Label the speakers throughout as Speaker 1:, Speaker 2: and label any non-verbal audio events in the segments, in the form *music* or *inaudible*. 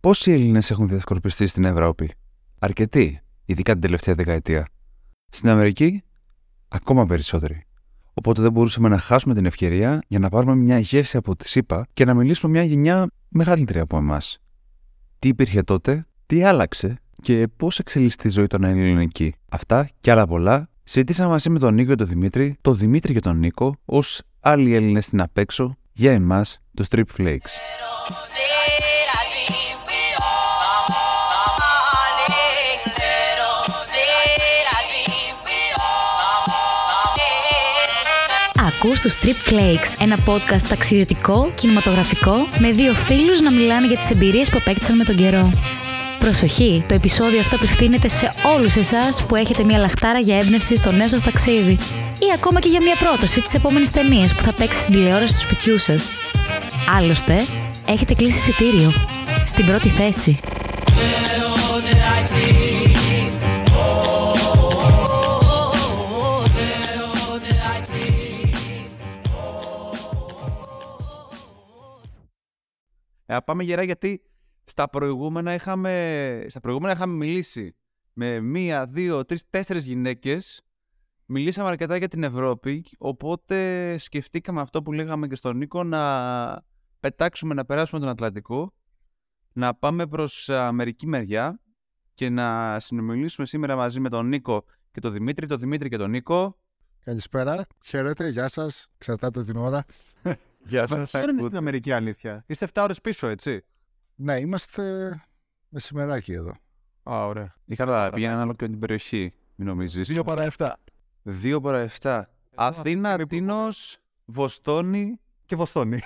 Speaker 1: Πόσοι Έλληνες έχουν διασκορπιστεί στην Ευρώπη, Αρκετοί, ειδικά την τελευταία δεκαετία. Στην Αμερική, ακόμα περισσότεροι. Οπότε δεν μπορούσαμε να χάσουμε την ευκαιρία για να πάρουμε μια γεύση από τη ΣΥΠΑ και να μιλήσουμε μια γενιά μεγαλύτερη από εμάς. Τι υπήρχε τότε, τι άλλαξε και πώς εξελίσσεται η ζωή των Ελλήνων εκεί. Αυτά και άλλα πολλά συζητήσαμε μαζί με τον Νίκο και τον Δημήτρη, τον Δημήτρη και τον Νίκο, ως άλλοι Έλληνες στην απέξω για εμάς, το Strip Flakes.
Speaker 2: Ακούς του Strip Flakes, ένα podcast ταξιδιωτικό, κινηματογραφικό, με δύο φίλους να μιλάνε για τις εμπειρίες που απέκτησαν με τον καιρό. Προσοχή, το επεισόδιο αυτό απευθύνεται σε όλους εσάς που έχετε μια λαχτάρα για έμπνευση στο νέο σας ταξίδι ή ακόμα και για μια πρόταση της επόμενης ταινίας που θα παίξει στην τηλεόραση του σπιτιού σας. Άλλωστε, έχετε κλείσει εισιτήριο. Στην πρώτη θέση.
Speaker 1: Ε, πάμε γερά γιατί στα προηγούμενα είχαμε, στα προηγούμενα είχαμε μιλήσει με μία, δύο, τρεις, τέσσερις γυναίκες. Μιλήσαμε αρκετά για την Ευρώπη, οπότε σκεφτήκαμε αυτό που λέγαμε και στον Νίκο να πετάξουμε, να περάσουμε τον Ατλαντικό, να πάμε προς μερική μεριά και να συνομιλήσουμε σήμερα μαζί με τον Νίκο και τον Δημήτρη, τον Δημήτρη και τον Νίκο.
Speaker 3: Καλησπέρα, χαίρετε, γεια σας, εξαρτάται την ώρα.
Speaker 1: Γεια
Speaker 4: σας. Δεν είναι στην Αμερική αλήθεια. Είστε 7 ώρες πίσω, έτσι.
Speaker 3: Ναι, είμαστε μεσημεράκι εδώ.
Speaker 4: Α, ωραία.
Speaker 1: Είχα να πήγαινε άλλο και την περιοχή, μην νομίζεις.
Speaker 4: 2 παρά 7.
Speaker 1: 2 παρά 7. Αθήνα, Τίνος, Βοστόνη.
Speaker 4: Και Βοστόνη.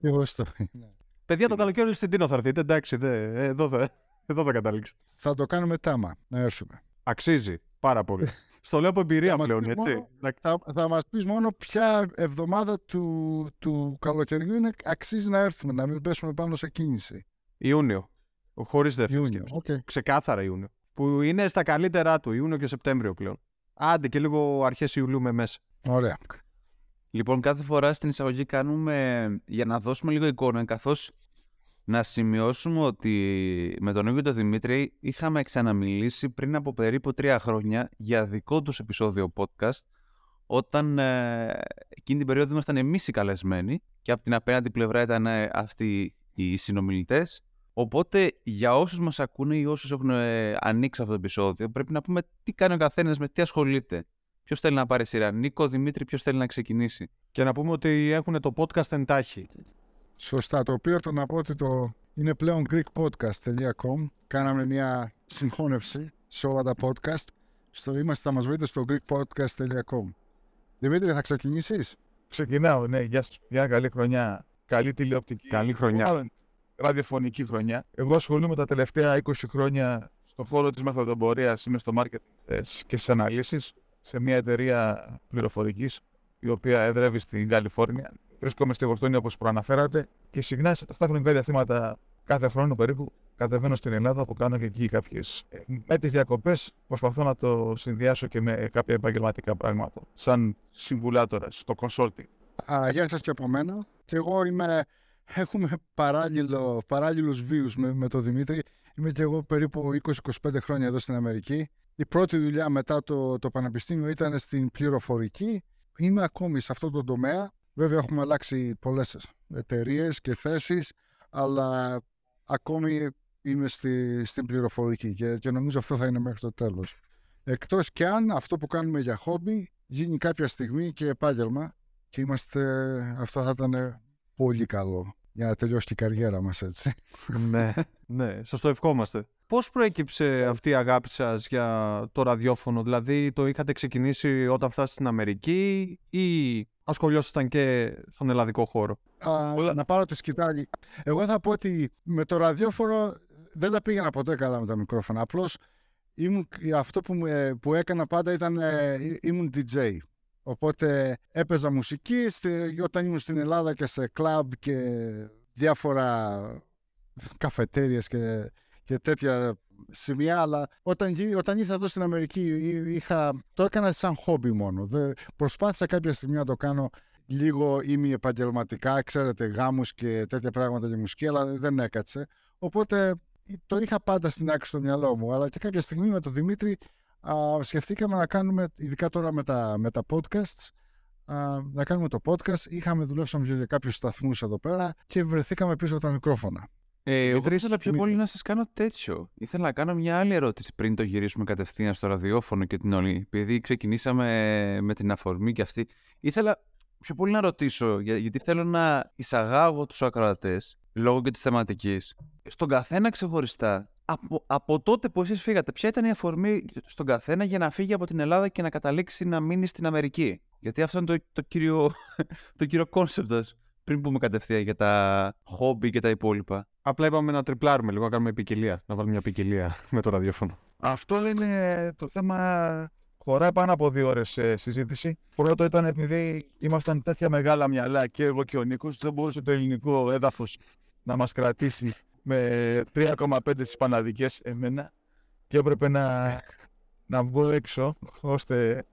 Speaker 3: Και Βοστόνη. ναι.
Speaker 4: Παιδιά, το καλοκαίρι στην Τίνο θα έρθετε. Εντάξει, δε, εδώ, θα, εδώ θα καταλήξετε.
Speaker 3: Θα το κάνουμε τάμα, να έρθουμε.
Speaker 4: Αξίζει πάρα πολύ. Στο λέω από εμπειρία
Speaker 3: Θα μας
Speaker 4: πλέον,
Speaker 3: πεις
Speaker 4: έτσι.
Speaker 3: μόνο- Θα, θα μας πεις μόνο ποια εβδομάδα του, του καλοκαιριού είναι, αξίζει να έρθουμε, να μην πέσουμε πάνω σε κίνηση.
Speaker 4: Ιούνιο. Χωρίς δεύτερη
Speaker 3: Ιούνιο,
Speaker 4: σκέψη.
Speaker 3: οκ.
Speaker 4: Ξεκάθαρα Ιούνιο. Που είναι στα καλύτερά του, Ιούνιο και Σεπτέμβριο πλέον. Άντε και λίγο αρχές Ιουλίου με μέσα.
Speaker 3: Ωραία.
Speaker 1: Λοιπόν, κάθε φορά στην εισαγωγή κάνουμε για να δώσουμε λίγο εικόνα, καθώς να σημειώσουμε ότι με τον Νίκο και τον Δημήτρη είχαμε ξαναμιλήσει πριν από περίπου τρία χρόνια για δικό τους επεισόδιο podcast, όταν ε, εκείνη την περίοδο ήμασταν εμείς οι καλεσμένοι και από την απέναντι πλευρά ήταν ε, αυτοί οι συνομιλητές. Οπότε για όσους μας ακούνε ή όσους έχουν ε, ανοίξει αυτό το επεισόδιο πρέπει να πούμε τι κάνει ο καθένας, με τι ασχολείται. Ποιος θέλει να πάρει σειρά, Νίκο, Δημήτρη, ποιος θέλει να ξεκινήσει.
Speaker 4: Και να πούμε ότι έχουν το podcast εντάχει.
Speaker 3: Σωστά, το οποίο το να πω ότι το είναι πλέον greekpodcast.com. Κάναμε μια συγχώνευση σε όλα τα podcast. Στο, είμαστε, θα μας βρείτε στο greekpodcast.com. Δημήτρη, θα ξεκινήσεις;
Speaker 5: Ξεκινάω, ναι, γεια σας. Γεια, καλή χρονιά. Καλή τηλεοπτική.
Speaker 4: Καλή χρονιά.
Speaker 5: Μάλλον, Ραδιοφωνική χρονιά. Εγώ ασχολούμαι τα τελευταία 20 χρόνια στον χώρο της μεθοδομπορίας. Είμαι στο marketing ε, και στις αναλύσεις σε μια εταιρεία πληροφορικής η οποία εδρεύει στην Καλιφόρνια. Βρίσκομαι στη Βοστόνη όπως προαναφέρατε και συχνά σε αυτά χρονικά διαστήματα κάθε χρόνο περίπου κατεβαίνω στην Ελλάδα που κάνω και εκεί κάποιες ε, με τις διακοπές προσπαθώ να το συνδυάσω και με κάποια επαγγελματικά πράγματα σαν συμβουλάτορας στο consulting.
Speaker 3: Α, γεια σας και από μένα. Και εγώ είμαι, έχουμε παράλληλο, παράλληλους βίους με, με τον Δημήτρη. Είμαι και εγώ περίπου 20-25 χρόνια εδώ στην Αμερική. Η πρώτη δουλειά μετά το, το πανεπιστήμιο ήταν στην πληροφορική. Είμαι ακόμη σε αυτό το τομέα. Βέβαια έχουμε αλλάξει πολλές εταιρείες και θέσεις, αλλά ακόμη είμαι στη, στην πληροφορική και, και νομίζω αυτό θα είναι μέχρι το τέλος. Εκτός και αν αυτό που κάνουμε για χόμπι γίνει κάποια στιγμή και επάγγελμα και είμαστε, αυτό θα ήταν πολύ καλό για να τελειώσει και η καριέρα μας έτσι.
Speaker 4: ναι, ναι, σας το ευχόμαστε. Πώς προέκυψε αυτή η αγάπη σας για το ραδιόφωνο, δηλαδή το είχατε ξεκινήσει όταν φτάσατε στην Αμερική ή ασχολιόσασταν και στον ελλαδικό χώρο;
Speaker 3: Α, να πάρω τη σκητάλη. Εγώ θα πω ότι με το ραδιόφωνο δεν τα πήγαινα ποτέ καλά με τα μικρόφωνα. Απλώς ήμουν, αυτό που, μου, ε, που έκανα πάντα ήταν ε, ήμουν DJ. Οπότε έπαιζα μουσική στη- όταν ήμουν στην Ελλάδα και σε κλαμπ και διάφορα καφετέριες και, και τέτοια σημεία, αλλά όταν, γι- όταν ήρθα εδώ στην Αμερική εί- είχα, το έκανα σαν χόμπι μόνο. Δεν, προσπάθησα κάποια στιγμή να το κάνω λίγο ημι επαγγελματικά, ξέρετε, γάμους και τέτοια πράγματα για μουσική, αλλά δεν έκατσε. Οπότε το είχα πάντα στην άκρη στο μυαλό μου. Αλλά και κάποια στιγμή με τον Δημήτρη α, σκεφτήκαμε να κάνουμε, ειδικά τώρα με τα, με τα podcasts, α, να κάνουμε το podcast. Είχαμε δουλέψαμε για κάποιους σταθμούς εδώ πέρα και βρεθήκαμε πίσω από τα μικρόφωνα.
Speaker 1: Ε, εγώ
Speaker 3: Δημήτρη,
Speaker 1: ήθελα πιο
Speaker 3: Δημήτρη.
Speaker 1: πολύ να σας κάνω τέτοιο. Ήθελα να κάνω μια άλλη ερώτηση πριν το γυρίσουμε κατευθείαν στο ραδιόφωνο και την όλη. Επειδή ξεκινήσαμε με την αφορμή και αυτή. Ήθελα πιο πολύ να ρωτήσω, για- γιατί θέλω να εισαγάγω τους ακροατές, λόγω και της θεματικής, στον καθένα ξεχωριστά. Από, από τότε που εσείς φύγατε, ποια ήταν η αφορμή στον καθένα για να φύγει από την Ελλάδα και να καταλήξει να μείνει στην Αμερική; Γιατί αυτό είναι το, το κύριο, *laughs* το κύριο concept σας, πριν πούμε κατευθείαν για τα χόμπι και τα υπόλοιπα.
Speaker 4: Απλά είπαμε να τριπλάρουμε λίγο, να κάνουμε ποικιλία. Να βάλουμε μια ποικιλία *laughs* με το ραδιόφωνο.
Speaker 5: Αυτό είναι το θέμα. Χωράει πάνω από δύο ώρες συζήτηση. Πρώτο ήταν επειδή ήμασταν τέτοια μεγάλα μυαλά και εγώ και ο Νίκος, δεν μπορούσε το ελληνικό έδαφος να μας κρατήσει με 3,5 στις παναδικές εμένα και έπρεπε να, να βγω έξω ώστε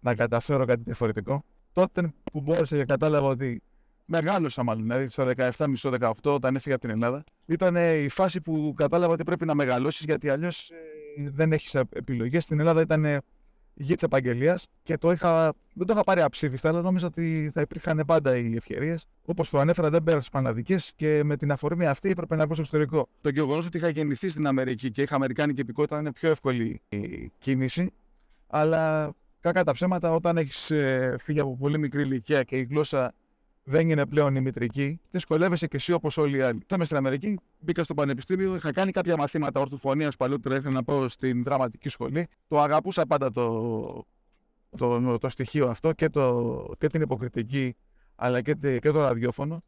Speaker 5: να καταφέρω κάτι διαφορετικό. Τότε που μπόρεσα και κατάλαβα ότι μεγάλωσα μάλλον, δηλαδή στο 17,5-18 όταν έφυγα από την Ελλάδα, ήταν η φάση που κατάλαβα ότι πρέπει να μεγαλώσεις γιατί αλλιώς ε, δεν έχεις επιλογές. Στην Ελλάδα ήταν ε, γη της επαγγελίας και το είχα, δεν το είχα πάρει αψήφιστα, αλλά νόμιζα ότι θα υπήρχαν πάντα οι ευκαιρίες. Όπως το ανέφερα, δεν πέρασα παναδικές και με την αφορμή αυτή έπρεπε να βγω στο εξωτερικό. Το γεγονός ότι είχα γεννηθεί στην Αμερική και είχα Αμερικάνικη υπηκότητα είναι πιο εύκολη η κίνηση. Αλλά κακά τα ψέματα, όταν έχεις φύγει από πολύ μικρή ηλικία και η γλώσσα δεν είναι πλέον η μητρική, δυσκολεύεσαι και εσύ όπως όλοι οι άλλοι. Ήρθαμε στην Αμερική, μπήκα στο πανεπιστήμιο, είχα κάνει κάποια μαθήματα ορθοφωνίας παλιότερα, ήθελα να πάω στην δραματική σχολή. Το αγαπούσα πάντα το, το, το στοιχείο αυτό και, το, και την υποκριτική αλλά και, τη- και το ραδιόφωνο.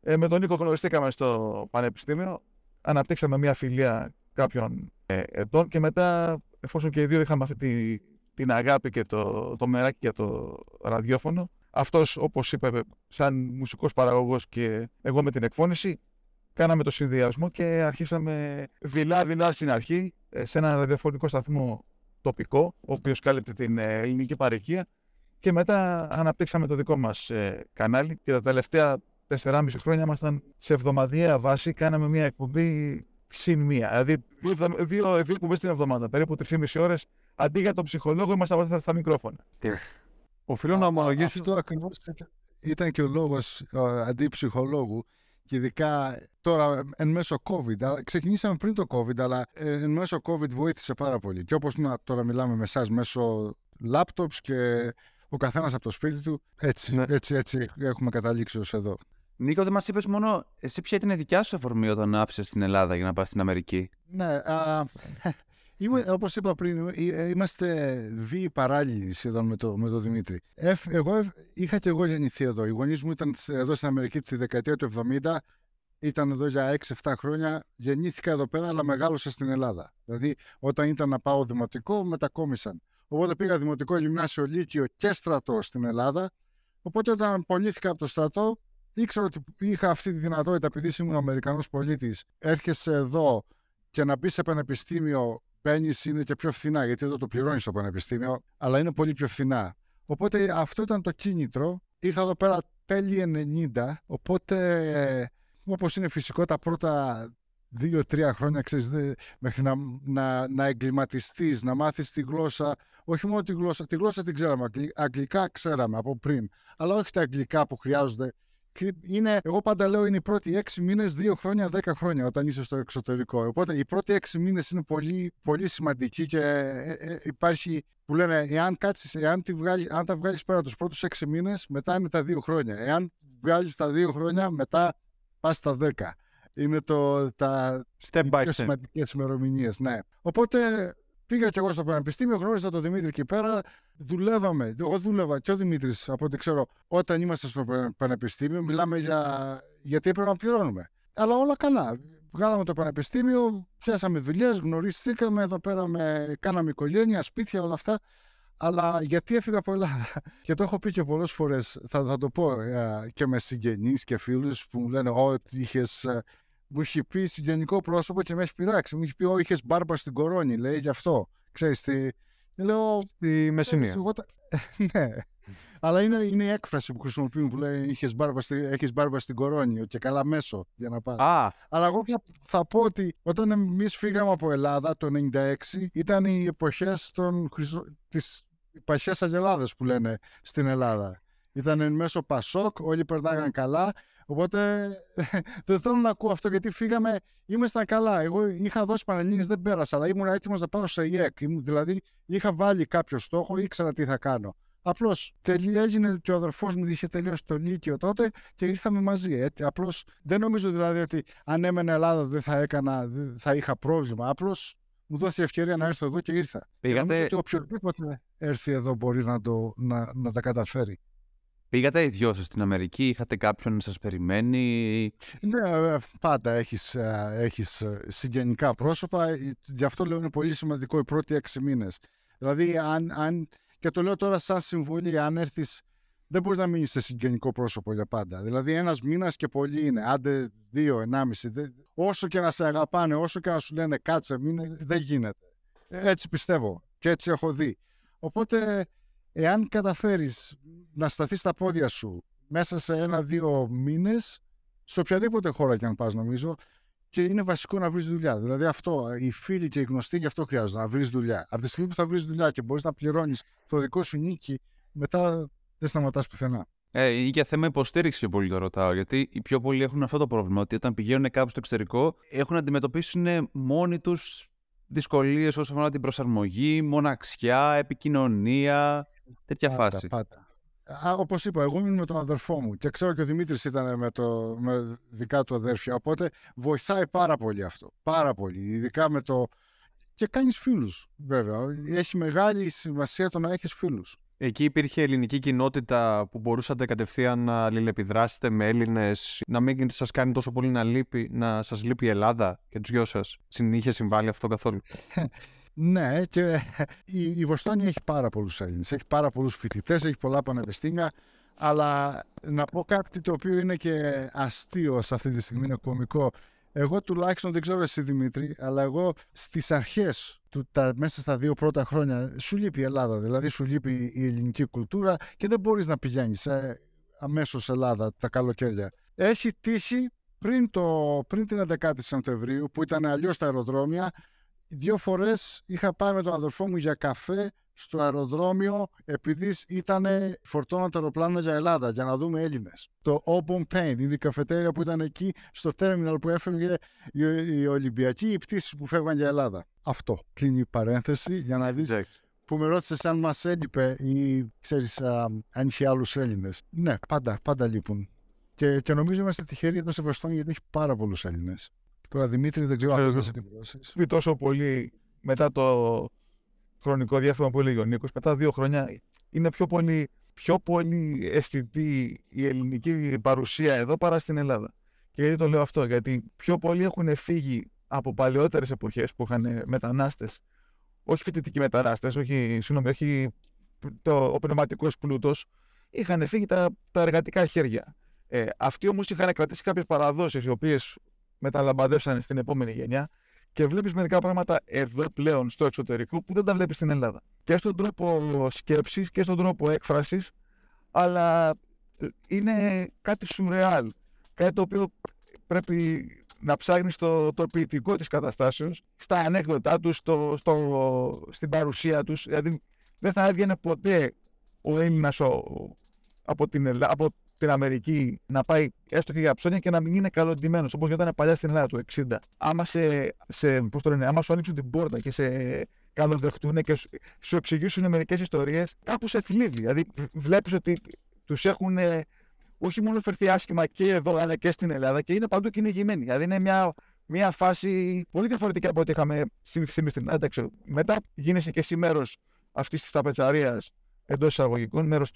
Speaker 5: Ε, με τον Νίκο γνωριστήκαμε στο πανεπιστήμιο, αναπτύξαμε μια φιλία κάποιων ε, ετών και μετά, εφόσον και οι δύο είχαμε αυτή τη, την αγάπη και το, το μεράκι για το ραδιόφωνο, αυτός όπως είπε σαν μουσικός παραγωγός και εγώ με την εκφώνηση, κάναμε το συνδυασμό και αρχίσαμε δειλά-δειλά στην αρχή ε, σε ένα ραδιοφωνικό σταθμό τοπικό, ο οποίος κάλυπτε την ε, ελληνική παροικία και μετά αναπτύξαμε το δικό μας ε, κανάλι και τα τελευταία 4,5 χρόνια ήμασταν σε εβδομαδιαία βάση, κάναμε μια εκπομπή συν μία. Δηλαδή δύο, εβδο- δύο, δύο εκπομπές την εβδομάδα, περίπου 3,5 ώρες. Αντί για τον ψυχολόγο ήμασταν στα, στα μικρόφωνα.
Speaker 4: Οφείλω να ομολογήσω.
Speaker 3: Αυτό ακριβώς ήταν και ο λόγος αντί ψυχολόγου. Και ειδικά τώρα εν μέσω COVID. αλλά Ξεκινήσαμε πριν το COVID, αλλά ε, εν μέσω COVID βοήθησε πάρα πολύ. Και όπως τώρα μιλάμε με εσάς μέσω laptops και ο καθένας από το σπίτι του, έτσι,
Speaker 4: Ναι.
Speaker 3: έτσι, έτσι έχουμε καταλήξει ως εδώ.
Speaker 1: Νίκο, δεν μας είπες μόνο εσύ ποια ήταν η δικιά σου αφορμή όταν άφησες την Ελλάδα για να πας στην Αμερική;
Speaker 3: Ναι, α, είμαι, όπως είπα πριν, ε, είμαστε δύο παράλληλοι σχεδόν με το, με το Δημήτρη. Εφ- εγώ εφ- είχα και εγώ γεννηθεί εδώ. Οι γονείς μου ήταν σε- εδώ στην Αμερική τη δεκαετία του 70. Ήταν εδώ για 6-7 χρόνια. Γεννήθηκα εδώ πέρα, αλλά μεγάλωσα στην Ελλάδα. Δηλαδή, όταν ήταν να πάω δημοτικό, μετακόμισαν. Οπότε πήγα δημοτικό, γυμνάσιο, λύκειο και στρατό στην Ελλάδα. Οπότε όταν απολύθηκα από το στρατό, ήξερα ότι είχα αυτή τη δυνατότητα, επειδή ήμουν Αμερικανός πολίτης, έρχεσαι εδώ και να μπεις σε πανεπιστήμιο, μπαίνει είναι και πιο φθηνά, γιατί εδώ το πληρώνεις στο πανεπιστήμιο, αλλά είναι πολύ πιο φθηνά. Οπότε αυτό ήταν το κίνητρο. Ήρθα εδώ πέρα τέλη 90, οπότε ε, όπως είναι φυσικό τα πρώτα δύο-τρία χρόνια ξέρεις, δε- μέχρι να, να, να εγκληματιστείς, να μάθεις τη γλώσσα, όχι μόνο τη γλώσσα, τη γλώσσα την ξέραμε, αγγλ- αγγλικά ξέραμε από πριν, αλλά όχι τα αγγλικά που χρειάζονται. Κρι- Είναι, εγώ πάντα λέω είναι οι πρώτοι έξι μήνες, δύο χρόνια, δέκα χρόνια όταν είσαι στο εξωτερικό. Οπότε οι πρώτοι έξι μήνες είναι πολύ, πολύ σημαντικοί και ε, ε, υπάρχει που λένε εάν κάτσεις, εάν, τη βγάλεις, αν τα βγάλεις πέρα τους πρώτους έξι μήνες, μετά είναι τα δύο χρόνια. Εάν βγάλεις τα δύο χρόνια, μετά πας στα δέκα. Είναι το, τα,
Speaker 4: Step
Speaker 3: οι
Speaker 4: by
Speaker 3: πιο
Speaker 4: step.
Speaker 3: σημαντικές ημερομηνίες. Ναι. Οπότε πήγα και εγώ στο Πανεπιστήμιο, γνώριζα τον Δημήτρη εκεί πέρα. Δουλεύαμε. Εγώ δούλευα και ο Δημήτρης, από ό,τι ξέρω, όταν είμαστε στο πα- Πανεπιστήμιο, μιλάμε για. γιατί έπρεπε να πληρώνουμε. Αλλά όλα καλά. Βγάλαμε το Πανεπιστήμιο, πιάσαμε δουλειές, γνωριστήκαμε εδώ πέρα, με... κάναμε οικογένεια, σπίτια, όλα αυτά. Αλλά γιατί έφυγα από Ελλάδα. *laughs* Και το έχω πει και πολλές φορές, θα, θα το πω ε, και με συγγενείς και φίλους που μου λένε ότι είχες μου έχει πει συγγενικό πρόσωπο και με έχει πειράξει. Μου έχει πει, Ω, είχες μπάρμπα στην κορώνη, λέει γι' αυτό. Ξέρεις τι. Και λέω,
Speaker 4: Στη Μεσσηνία.
Speaker 3: «Ξέρεις, εγώ τα- *laughs* ναι. Αλλά είναι, είναι η έκφραση που χρησιμοποιούν που λέει έχεις μπάρμπα, στη, έχεις μπάρμπα στην κορώνη και καλά μέσο για να πας.
Speaker 4: Α,
Speaker 3: Αλλά εγώ θα, θα πω ότι όταν εμείς φύγαμε από Ελλάδα το 96 ήταν οι εποχές των χρυσο... τις οι παχές αγελάδες που λένε στην Ελλάδα. Ήταν εν μέσω Πασόκ, όλοι περνάγαν καλά. Οπότε *laughs* δεν θέλω να ακούω αυτό γιατί φύγαμε, ήμασταν καλά. Εγώ είχα δώσει Πανελλήνιες, δεν πέρασα, αλλά ήμουν έτοιμος να πάω σε ΙΕΚ. Ήμουν- Δηλαδή είχα βάλει κάποιο στόχο, ήξερα τι θα κάνω. Απλώς έγινε και ο αδερφός μου είχε τελειώσει το Λύκειο τότε και ήρθαμε μαζί. Απλώς δεν νομίζω δηλαδή ότι αν έμενε Ελλάδα δεν θα έκανα, δεν θα είχα πρόβλημα. Απλώς μου δόθηκε ευκαιρία να έρθω εδώ και ήρθα. Και νομίζω
Speaker 1: Πήγατε,
Speaker 3: ότι οποιοδήποτε έρθει εδώ μπορεί να, το, να, να τα καταφέρει.
Speaker 1: Πήγατε οι δυο σας στην Αμερική, είχατε κάποιον να σας περιμένει;
Speaker 3: Ναι, ε, πάντα έχεις, ε, έχεις ε, συγγενικά πρόσωπα. Ε, Γι' αυτό λέω είναι πολύ σημαντικό οι πρώτοι έξι μήνες. Δηλαδή, αν, αν, και το λέω τώρα σαν συμβουλή, αν έρθεις, δεν μπορείς να μείνεις σε συγγενικό πρόσωπο για πάντα. Δηλαδή, ένας μήνας και πολύ είναι, άντε δύο, ενάμιση. Δεν- όσο και να σε αγαπάνε, όσο και να σου λένε κάτσε, μείνε, δεν γίνεται. Ε, Έτσι πιστεύω και έτσι έχω δει. Οπότε, εάν καταφέρεις να σταθείς στα πόδια σου μέσα σε ένα-δύο μήνες, σε οποιαδήποτε χώρα και αν πας νομίζω, και είναι βασικό να βρεις δουλειά. Δηλαδή αυτό, οι φίλοι και οι γνωστοί γι' αυτό χρειάζονται, να βρεις δουλειά. Από τη στιγμή που θα βρεις δουλειά και μπορείς να πληρώνεις το δικό σου νίκη, μετά δεν σταματάς πουθενά.
Speaker 1: Ε, ή για θέμα υποστήριξης πιο πολύ το ρωτάω. Γιατί οι πιο πολλοί έχουν αυτό το πρόβλημα. Ότι όταν πηγαίνουν κάπου στο εξωτερικό, έχουν να αντιμετωπίσουν μόνοι τους δυσκολίες όσον αφορά την προσαρμογή, μοναξιά, επικοινωνία. Τέτοια φάση.
Speaker 3: Πάντα. Α, όπως είπα, εγώ ήμουν με τον αδερφό μου και ξέρω και ο Δημήτρης ήταν με, το, με δικά του αδέρφια, οπότε βοηθάει πάρα πολύ αυτό. Πάρα πολύ. Ειδικά με το... Και κάνεις φίλους, βέβαια. Έχει μεγάλη σημασία το να έχεις φίλους.
Speaker 4: εκεί υπήρχε ελληνική κοινότητα που μπορούσατε κατευθείαν να αλληλεπιδράσετε με Έλληνες, να μην σας κάνει τόσο πολύ να, λείπει, να σας λείπει η Ελλάδα και τους δυο σας. Συνήχε συμβάλει αυτό καθόλου; *laughs*
Speaker 3: Ναι, και *laughs* η, η Βοστόνη έχει πάρα πολλούς Έλληνες, έχει πάρα πολλούς φοιτητές, έχει πολλά πανεπιστήμια, αλλά να πω κάτι το οποίο είναι και αστείο σε αυτή τη στιγμή, είναι κωμικό. Εγώ τουλάχιστον δεν ξέρω εσύ Δημήτρη, αλλά εγώ στις αρχές του, τα, μέσα στα δύο πρώτα χρόνια σου λείπει η Ελλάδα, δηλαδή σου λείπει η ελληνική κουλτούρα και δεν μπορείς να πηγαίνεις ε, αμέσως Ελλάδα τα καλοκαίρια. Έχει τύχει πριν, το, πριν την 11η Σεπτεμβρίου που ήταν αλλιώς τα αεροδρόμια δύο φορές είχα πάει με τον αδερφό μου για καφέ στο αεροδρόμιο επειδή ήταν φορτώνα τα αεροπλάνα για Ελλάδα για να δούμε Έλληνες. Το Open Paint είναι η καφετέρια που ήταν εκεί στο τέρμιναλ που έφευγε η, η Ολυμπιακή, οι πτήσεις που φεύγαν για Ελλάδα. Αυτό κλείνει η παρένθεση για να δεις που με ρώτησες αν μας έλειπε ή ξέρεις α, αν είχε άλλους Έλληνες. Ναι, πάντα, πάντα λείπουν. Και, και νομίζω είμαστε τυχεροί εδώ σε Βοστόνη γιατί έχει πάρα πολλούς Έλληνες. Τώρα Δημήτρη δεν ξέρω αν θες να
Speaker 5: Ξέρω.
Speaker 3: συμπληρώσεις.
Speaker 5: πει τόσο πολύ μετά το χρονικό διάστημα που έλεγε ο Νίκος, μετά δύο χρόνια είναι πιο πολύ, πιο πολύ αισθητή η ελληνική παρουσία εδώ παρά στην Ελλάδα. Και γιατί το λέω αυτό, γιατί πιο πολλοί έχουν φύγει από παλαιότερες εποχές που είχαν μετανάστες, όχι φοιτητικοί μετανάστες, όχι, συγγνώμη, όχι το, ο πνευματικός πλούτος, είχαν φύγει τα, τα εργατικά χέρια. Ε, αυτοί όμως είχαν κρατήσει κάποιες παραδόσεις οι οποίες μεταλαμπαδεύσαν στην επόμενη γενιά και βλέπεις μερικά πράγματα εδώ πλέον στο εξωτερικό που δεν τα βλέπεις στην Ελλάδα. Και στον τρόπο σκέψης και στον τρόπο έκφρασης, αλλά ε, είναι κάτι σουρεάλ. Κάτι το οποίο πρέπει να ψάχνεις το, το ποιητικό της καταστάσεως, στα ανέκδοτά τους, στο, στο, στην παρουσία τους. Δηλαδή, δεν θα έβγαινε ποτέ ο Έλληνας από την, Ελλάδα, από την Αμερική να πάει έστω και για ψώνια και να μην είναι καλοντημένος όπως γινόταν παλιά στην Ελλάδα του 60. Άμα, σε, σε, πώς το λένε, άμα σου ανοίξουν την πόρτα και σε καλοδεχτούν και σου, σου εξηγήσουν μερικές ιστορίες, κάπου σε θλίβει. Δηλαδή, βλέπεις ότι τους έχουν ε, όχι μόνο φερθεί άσχημα και εδώ, αλλά και στην Ελλάδα και είναι παντού κυνηγημένοι. Δηλαδή, είναι μια, μια φάση πολύ διαφορετική από ό,τι είχαμε συνηθίσει στην Ελλάδα. Εντάξει, μετά γίνεσαι και εσύ μέρος αυτής της ταπετσαρίας εντός εισαγωγικών, μέρος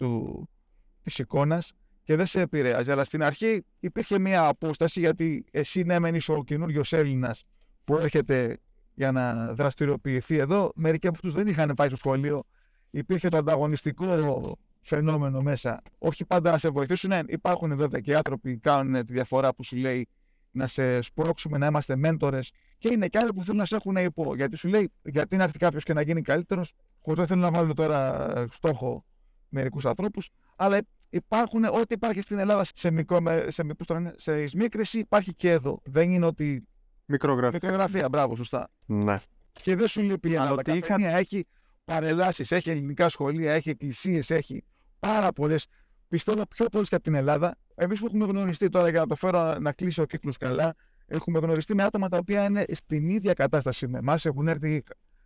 Speaker 5: της εικόνας και δεν σε επηρεάζει. Αλλά στην αρχή υπήρχε μια απόσταση γιατί εσύ ναι, μεν είσαι ο καινούριος Έλληνας που έρχεται για να δραστηριοποιηθεί εδώ. Μερικοί από αυτούς δεν είχαν πάει στο σχολείο. Υπήρχε το ανταγωνιστικό φαινόμενο μέσα. Όχι πάντα να σε βοηθήσουν. Ναι, υπάρχουν βέβαια και άνθρωποι που κάνουν τη διαφορά που σου λέει να σε σπρώξουμε, να είμαστε μέντορες. Και είναι και άλλοι που θέλουν να σε έχουν υπό. Γιατί σου λέει, γιατί να έρθει κάποιος και να γίνει καλύτερος, χωρίς δεν θέλω να βάλω τώρα στόχο μερικούς ανθρώπους, Αλλά υπάρχουν ό,τι υπάρχει στην Ελλάδα σε, μικρό, με- σε, πώς το λένε, σε εισμίκρηση υπάρχει και εδώ. Δεν είναι ότι.
Speaker 4: Μικρογραφία.
Speaker 5: Μικρογραφία, μπράβο, σωστά.
Speaker 4: Ναι.
Speaker 5: Και δεν σου λείπει η
Speaker 4: Αλλά
Speaker 5: Ελλάδα.
Speaker 4: ότι
Speaker 5: Κάθε
Speaker 4: είχα-
Speaker 5: μία έχει παρελάσεις, έχει ελληνικά σχολεία, έχει εκκλησίες, έχει πάρα πολλές. Πιστεύω πιο πολλέ και από την Ελλάδα. Εμείς που έχουμε γνωριστεί τώρα για να το φέρω να κλείσει ο κύκλος καλά, έχουμε γνωριστεί με άτομα τα οποία είναι στην ίδια κατάσταση με εμάς. Έχουν έρθει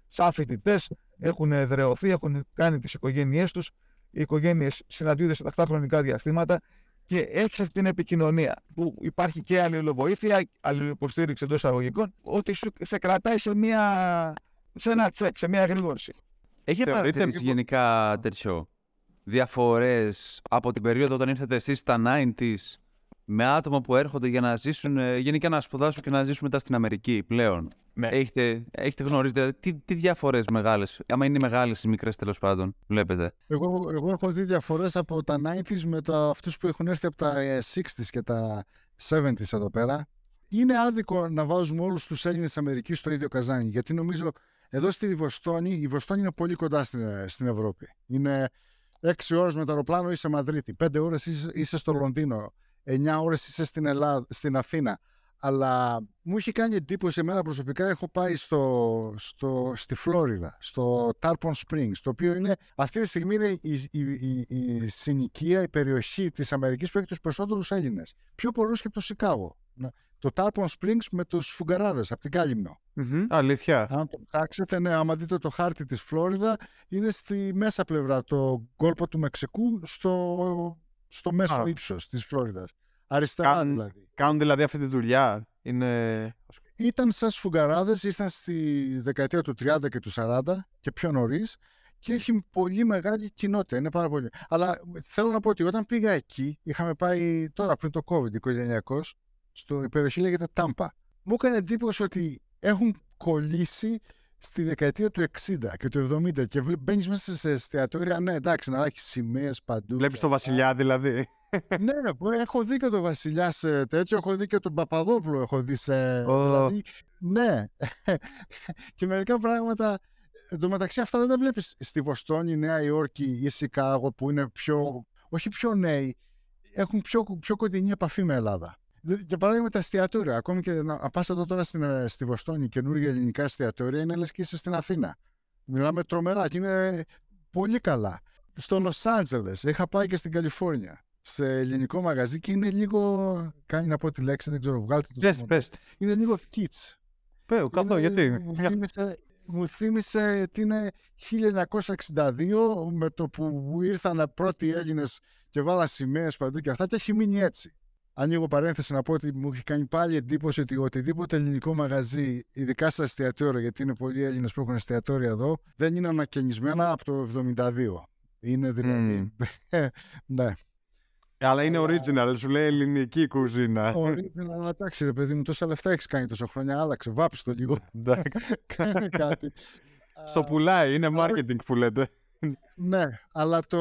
Speaker 5: σαν φοιτητές, έχουν εδρεωθεί, έχουν κάνει τις οικογένειές τους. Οι οικογένειες συναντιούνται σε τακτά χρονικά διαστήματα και έχει αυτή την επικοινωνία που υπάρχει και αλληλοβοήθεια, αλληλοϊποστήριξη εντός εισαγωγικών, ότι σου, σε κρατάει σε, μια, σε ένα τσεκ, σε μια γρήγορση.
Speaker 1: Έχει
Speaker 4: Θεωρείτε
Speaker 1: παρατηρήσει
Speaker 4: μήπως-
Speaker 1: γενικά τέτοιο διαφορές από την περίοδο όταν ήρθατε εσείς στα 90s με άτομα που έρχονται για να ζήσουν, ε, γενικά να σπουδάσουν και να ζήσουν μετά στην Αμερική πλέον.
Speaker 5: Ναι.
Speaker 1: Έχετε, έχετε γνωρίσει, δηλαδή, τι, τι διαφορές μεγάλες, άμα είναι μεγάλες ή μικρές τέλος πάντων, βλέπετε.
Speaker 3: Εγώ, εγώ έχω δει διαφορές από τα 90s με τα, αυτούς που έχουν έρθει από τα ε, 60s και τα 70s εδώ πέρα. Είναι άδικο να βάζουμε όλους τους Έλληνες της Αμερικής στο ίδιο καζάνι, γιατί νομίζω εδώ στη Βοστόνη, η Βοστόνη είναι πολύ κοντά στην, ε, στην Ευρώπη. Είναι 6 ώρες με το αεροπλάνο είσαι Μαδρίτη, 5 ώρες είσαι, είσαι στο Λονδίνο, 9 ώρες είσαι στην, Ελλάδα, στην Αθήνα. Αλλά μου είχε κάνει εντύπωση εμένα προσωπικά. Έχω πάει στο, στο, στη Φλόριδα, στο Tarpon Springs, το οποίο είναι αυτή τη στιγμή είναι η, η, η, η συνοικία, η περιοχή της Αμερικής που έχει τους περισσότερους Έλληνες. Πιο πολλούς και από το Σικάγο. Να- Το Tarpon Springs με τους φουγκαράδες από την Κάλυμνο.
Speaker 4: Αλήθεια.
Speaker 3: Αν το ψάξετε, ναι, άμα δείτε το χάρτη της Φλόριδα, είναι στη μέσα πλευρά, το κόλπο του Μεξικού, στο, στο μέσο
Speaker 4: Α.
Speaker 3: ύψος της Φλόριδας. Αριστερά
Speaker 4: Καν-
Speaker 3: δηλαδή.
Speaker 4: Κάνουν δηλαδή αυτή τη δουλειά. Είναι.
Speaker 3: Ήταν σαν σφουγγαράδες, ήρθαν στη δεκαετία του 30 και του 40 και πιο νωρίς και έχει πολύ μεγάλη κοινότητα. Είναι πάρα πολύ. Αλλά θέλω να πω ότι όταν πήγα εκεί, είχαμε πάει τώρα πριν το COVID, οικογενειακό, στο η περιοχή λέγεται Τάμπα. Μου έκανε εντύπωση ότι έχουν κολλήσει στη δεκαετία του 60 και του 70 και μπαίνεις μέσα σε εστιατόρια. Ναι, εντάξει, να έχεις σημαίες παντού.
Speaker 4: Βλέπεις
Speaker 3: και
Speaker 4: το
Speaker 3: αυτά.
Speaker 4: Βασιλιά δηλαδή.
Speaker 3: ναι, ρε, μπορεί, έχω δει και τον Βασιλιά σε τέτοιο, έχω δει και τον Παπαδόπουλο, έχω δει σε.
Speaker 4: Ω.
Speaker 3: Δηλαδή, ναι. και μερικά πράγματα. Εν τω μεταξύ, αυτά δεν τα βλέπεις στη Βοστόνη, Νέα Υόρκη ή Σικάγο που είναι πιο. Όχι πιο νέοι, έχουν πιο, πιο κοντινή επαφή με Ελλάδα. Δε- Για παράδειγμα, τα εστιατόρια. Ακόμη και να πας εδώ τώρα στην, ε, στη Βοστόνη, καινούργια ελληνικά εστιατόρια, είναι λες και είσαι στην Αθήνα. Μιλάμε τρομερά και είναι πολύ καλά. Στο Λο Άντζελε, είχα πάει και στην Καλιφόρνια. Σε ελληνικό μαγαζί και είναι λίγο. Κάνει να πω τη λέξη, δεν ξέρω, βγάλτε το.
Speaker 4: Πες,
Speaker 3: στο
Speaker 4: πες.
Speaker 3: Είναι λίγο kitsch.
Speaker 4: Πες, καθόλου,
Speaker 3: Είναι-
Speaker 4: γιατί;
Speaker 3: Μου
Speaker 4: Μια-
Speaker 3: θύμισε, μου θύμισε ότι είναι 1962 με το που ήρθαν πρώτοι Έλληνες και βάλαν σημαίες παντού και αυτά και έχει μείνει έτσι. Ανοίγω παρένθεση να πω ότι μου έχει κάνει πάλι εντύπωση ότι οτιδήποτε ελληνικό μαγαζί, ειδικά στα εστιατόρια, γιατί είναι πολλοί Έλληνες που έχουν εστιατόρια εδώ, δεν είναι ανακαινισμένα από το 72. Είναι δηλαδή. *laughs* ναι.
Speaker 4: Αλλά είναι
Speaker 3: Αλλά-
Speaker 4: original, σου λέει ελληνική κουζίνα.
Speaker 3: Original, αλλά εντάξει ρε παιδί μου, τόσα λεφτά έχεις κάνει τόσα χρόνια. Άλλαξε, βάψε το λίγο. *laughs*
Speaker 4: Εντάξει.
Speaker 3: Κάνε κάτι.
Speaker 4: Στο
Speaker 3: Α,
Speaker 4: πουλάει, είναι
Speaker 3: αλλά-
Speaker 4: marketing που λέτε.
Speaker 3: Ναι, αλλά το.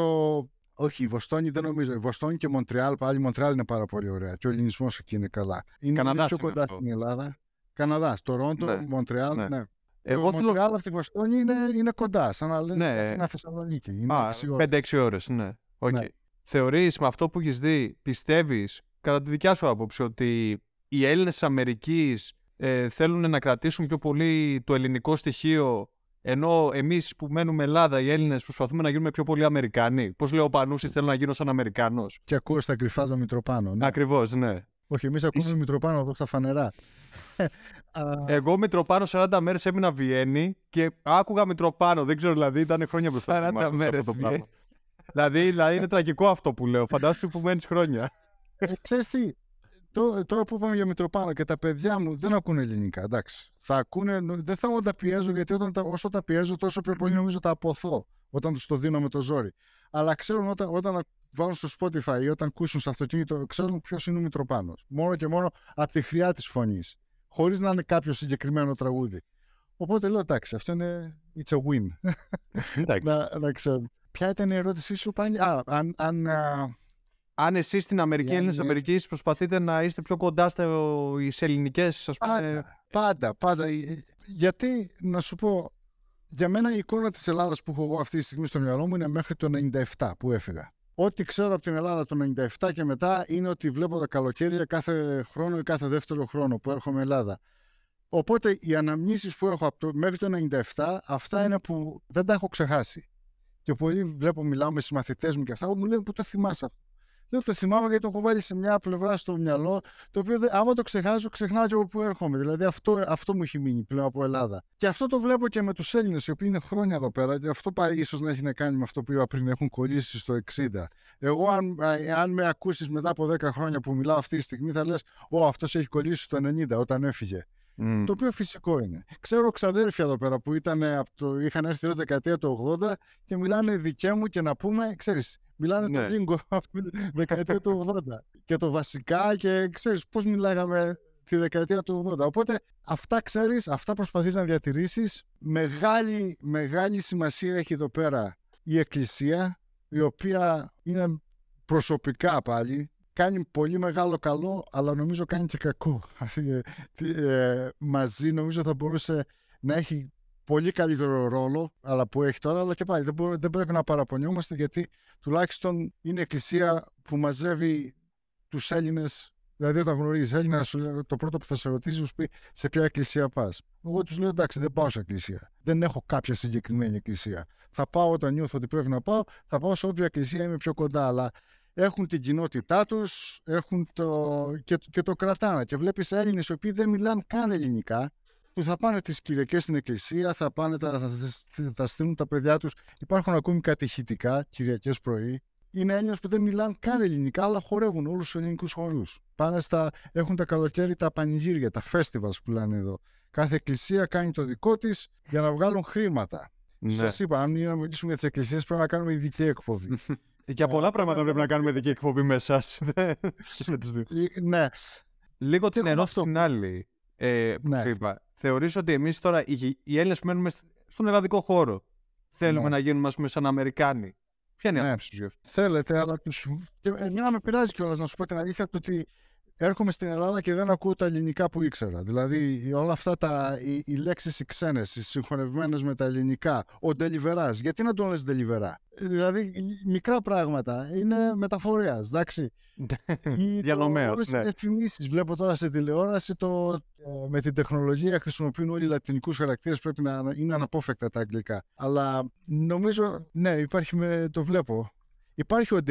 Speaker 3: Όχι, η Βοστόνη δεν νομίζω. Η Βοστόνη και Μοντρεάλ, πάλι η Μοντρεάλ είναι πάρα πολύ ωραία. Και ο ελληνισμός εκεί είναι καλά. Είναι, είναι
Speaker 4: Καναδάς
Speaker 3: πιο
Speaker 4: είναι
Speaker 3: κοντά
Speaker 4: αυτό.
Speaker 3: στην Ελλάδα. Καναδάς, Τορόντο,
Speaker 4: Ναι,
Speaker 3: Μοντρεάλ.
Speaker 4: ναι.
Speaker 3: Ναι.
Speaker 4: Εγώ
Speaker 3: το
Speaker 4: θέλω.
Speaker 3: Μοντρεάλ από τη Βοστόνη είναι, είναι κοντά. Σαν να λες
Speaker 4: Ναι.
Speaker 3: Αθήνα Θεσσαλονίκη. Είναι
Speaker 4: Α,
Speaker 3: έξι ώρες.
Speaker 4: 5-6 ώρες, ναι. Οκ.
Speaker 3: Ναι.
Speaker 4: Θεωρείς με αυτό που έχεις δει, πιστεύεις, κατά τη δικιά σου άποψη, ότι οι Έλληνες της Αμερικής ε, θέλουν να κρατήσουν πιο πολύ το ελληνικό στοιχείο, ενώ εμείς που μένουμε Ελλάδα, οι Έλληνες, προσπαθούμε να γίνουμε πιο πολύ Αμερικάνοι. Πώς λέει ο Πανούσης, θέλω να γίνω σαν Αμερικάνος.
Speaker 3: Και ακούω στα κρυφά το Μητροπάνο. Ναι.
Speaker 4: Ακριβώς, ναι.
Speaker 3: Όχι, εμείς ακούμε Μητροπάνο εδώ στα φανερά. Α, *laughs*
Speaker 4: Εγώ Μητροπάνο 40 μέρες έμεινα Βιέννη και άκουγα Μητροπάνο. Δεν ξέρω, δηλαδή ήταν χρόνια μπροστά.
Speaker 1: 40
Speaker 4: μου άκουσα
Speaker 1: μέρες
Speaker 4: αυτό το
Speaker 1: Βιέννη.
Speaker 4: πράγμα. δηλαδή, δηλαδή είναι τραγικό αυτό που λέω. Φαντάσου που μένεις χρόνια.
Speaker 3: Ε, ξέρεις τι, τώ- τώρα που είπαμε για Μητροπάνο και τα παιδιά μου δεν ακούνε ελληνικά, εντάξει. Θα ακούνε, νο- δεν θα τα πιέζω γιατί όταν τα, όσο τα πιέζω τόσο πιο πολύ νομίζω τα αποθώ όταν τους το δίνω με το ζόρι. Αλλά ξέρουν όταν, όταν βάλουν στο Spotify ή όταν ακούσουν στο αυτοκίνητο, ξέρουν ποιος είναι ο Μητροπάνος. Μόνο και μόνο από τη χρειά της φωνής. Χωρίς να είναι κάποιο συγκεκριμένο τραγούδι. Οπότε λέω εντάξει, αυτό είναι it's a win.
Speaker 4: Εντάξει.
Speaker 3: να, να ξέρουν. Ποια ήταν η ερώτησή σου πάλι; Α, αν, αν, α,
Speaker 4: Αν εσείς στην Αμερική,
Speaker 3: Οι
Speaker 4: Έλληνες
Speaker 3: Έλληνες-
Speaker 4: Αμερικής, προσπαθείτε να είστε πιο κοντά στι ελληνικές, ας πούμε.
Speaker 3: Πάντα, πάντα, πάντα. Ε, Γιατί, να σου πω, για μένα η εικόνα της Ελλάδας που έχω εγώ αυτή τη στιγμή στο μυαλό μου είναι μέχρι το 97 που έφυγα. Ό,τι ξέρω από την Ελλάδα το 97 και μετά είναι ότι βλέπω τα καλοκαίρια κάθε χρόνο ή κάθε δεύτερο χρόνο που έρχομαι Ελλάδα. Οπότε οι αναμνήσεις που έχω από το, μέχρι το 97, αυτά είναι που δεν τα έχω ξεχάσει. Και πολλοί βλέπω, μιλάω με συμμαθητές μου και αυτά, μου λένε που το θυμάσαι αυτό. Λέω το θυμάμαι γιατί το έχω βάλει σε μια πλευρά στο μυαλό, το οποίο δε- άμα το ξεχάσω, ξεχνάω και από πού έρχομαι. Δηλαδή αυτό, αυτό μου έχει μείνει πλέον από Ελλάδα. Και αυτό το βλέπω και με τους Έλληνες, οι οποίοι είναι χρόνια εδώ πέρα. Και αυτό πάει ίσως να έχει να κάνει με αυτό που είπα πριν, έχουν κολλήσει στο 60. Εγώ, αν, α, αν με ακούσεις μετά από 10 χρόνια που μιλάω αυτή τη στιγμή, θα λες: Ω, αυτός έχει κολλήσει στο 90 όταν έφυγε.
Speaker 4: Μμ.
Speaker 3: Το οποίο φυσικό είναι. Ξέρω ξαδέρφια εδώ πέρα που ήταν από το, είχαν έρθει εδώ δεκαετία του 80 και μιλάνε δικέ μου και να πούμε, ξέρεις, μιλάνε
Speaker 4: Ναι.
Speaker 3: το λίγκο από τη δεκαετία του 80 και το βασικά και ξέρεις πώς μιλάγαμε τη δεκαετία του 80. Οπότε αυτά ξέρεις, αυτά προσπαθείς να διατηρήσεις. Μεγάλη, μεγάλη σημασία έχει εδώ πέρα η εκκλησία, η οποία είναι προσωπικά πάλι, κάνει πολύ μεγάλο καλό, αλλά νομίζω κάνει και κακό. *laughs* Αυτή, ε, τι, ε, μαζί νομίζω θα μπορούσε να έχει πολύ καλύτερο ρόλο αλλά που έχει τώρα, αλλά και πάλι δεν, μπορώ- δεν πρέπει να παραπονιόμαστε γιατί τουλάχιστον είναι εκκλησία που μαζεύει τους Έλληνες Δηλαδή, όταν γνωρίζεις Έλληνα, σου λέει, το πρώτο που θα σε ρωτήσει, σου πει σε ποια εκκλησία πας. Εγώ τους λέω εντάξει, δεν πάω σε εκκλησία. Δεν έχω κάποια συγκεκριμένη εκκλησία. Θα πάω όταν νιώθω ότι πρέπει να πάω, θα πάω σε όποια εκκλησία είμαι πιο κοντά. Αλλά έχουν την κοινότητά τους έχουν το... Και, και το κρατάνε. Και βλέπεις Έλληνες οι οποίοι δεν μιλάνε καν ελληνικά, που θα πάνε τις Κυριακές στην εκκλησία, θα, πάνε, θα, θα, θα στείλουν τα παιδιά τους. Υπάρχουν ακόμη κατηχητικά Κυριακές πρωί. Είναι Έλληνε που δεν μιλάνε καν ελληνικά, αλλά χορεύουν όλους τους ελληνικούς χορούς. Πάνε στα, έχουν τα καλοκαίρι τα πανηγύρια, τα festivals που λένε εδώ. Κάθε εκκλησία κάνει το δικό της για να βγάλουν χρήματα.
Speaker 4: Ναι.
Speaker 3: Σας είπα, αν είναι να μιλήσουμε για τις εκκλησίες, πρέπει να κάνουμε ειδική εκπομπή. *laughs*
Speaker 4: Για πολλά πράγματα πρέπει να κάνουμε δική εκπομπή με εσάς. με τους δύο.
Speaker 3: Ε, ναι,
Speaker 4: Λίγο την
Speaker 3: έχουμε
Speaker 4: ενό
Speaker 3: αυτό.
Speaker 4: στην άλλη. Ε, που
Speaker 3: Ναι.
Speaker 4: σου είπα. Θεωρείς ότι εμείς τώρα, οι, οι Έλληνες που μένουμε σ- στον ελλαδικό χώρο, θέλουμε
Speaker 3: Ναι.
Speaker 4: να γίνουμε ας πούμε, σαν Αμερικάνοι; Ποια είναι η
Speaker 3: Ναι.
Speaker 4: άποψη σου γι' αυτό;
Speaker 3: θέλετε, αλλά τους... και εμένα με πειράζει κιόλας να σου πω την αλήθεια το ότι έρχομαι στην Ελλάδα και δεν ακούω τα ελληνικά που ήξερα. Δηλαδή όλα αυτά τα, οι, οι λέξεις οι ξένες, οι συγχωνευμένες με τα ελληνικά, ο ντελιβεράς, γιατί να τον λες ντελιβερά; Δηλαδή οι- μικρά πράγματα, είναι μεταφορέας, εντάξει. *laughs* Ή το-
Speaker 4: Διανομέας,
Speaker 3: όλες
Speaker 4: ναι.
Speaker 3: τις διαφημίσεις. Βλέπω τώρα σε τηλεόραση το, ε, με την τεχνολογία χρησιμοποιούν όλοι οι λατινικούς χαρακτήρες πρέπει να είναι αναπόφευκτα τα αγγλικά. Αλλά νομίζω, ναι, υπάρχει με, το βλέπω. Υπάρχει ο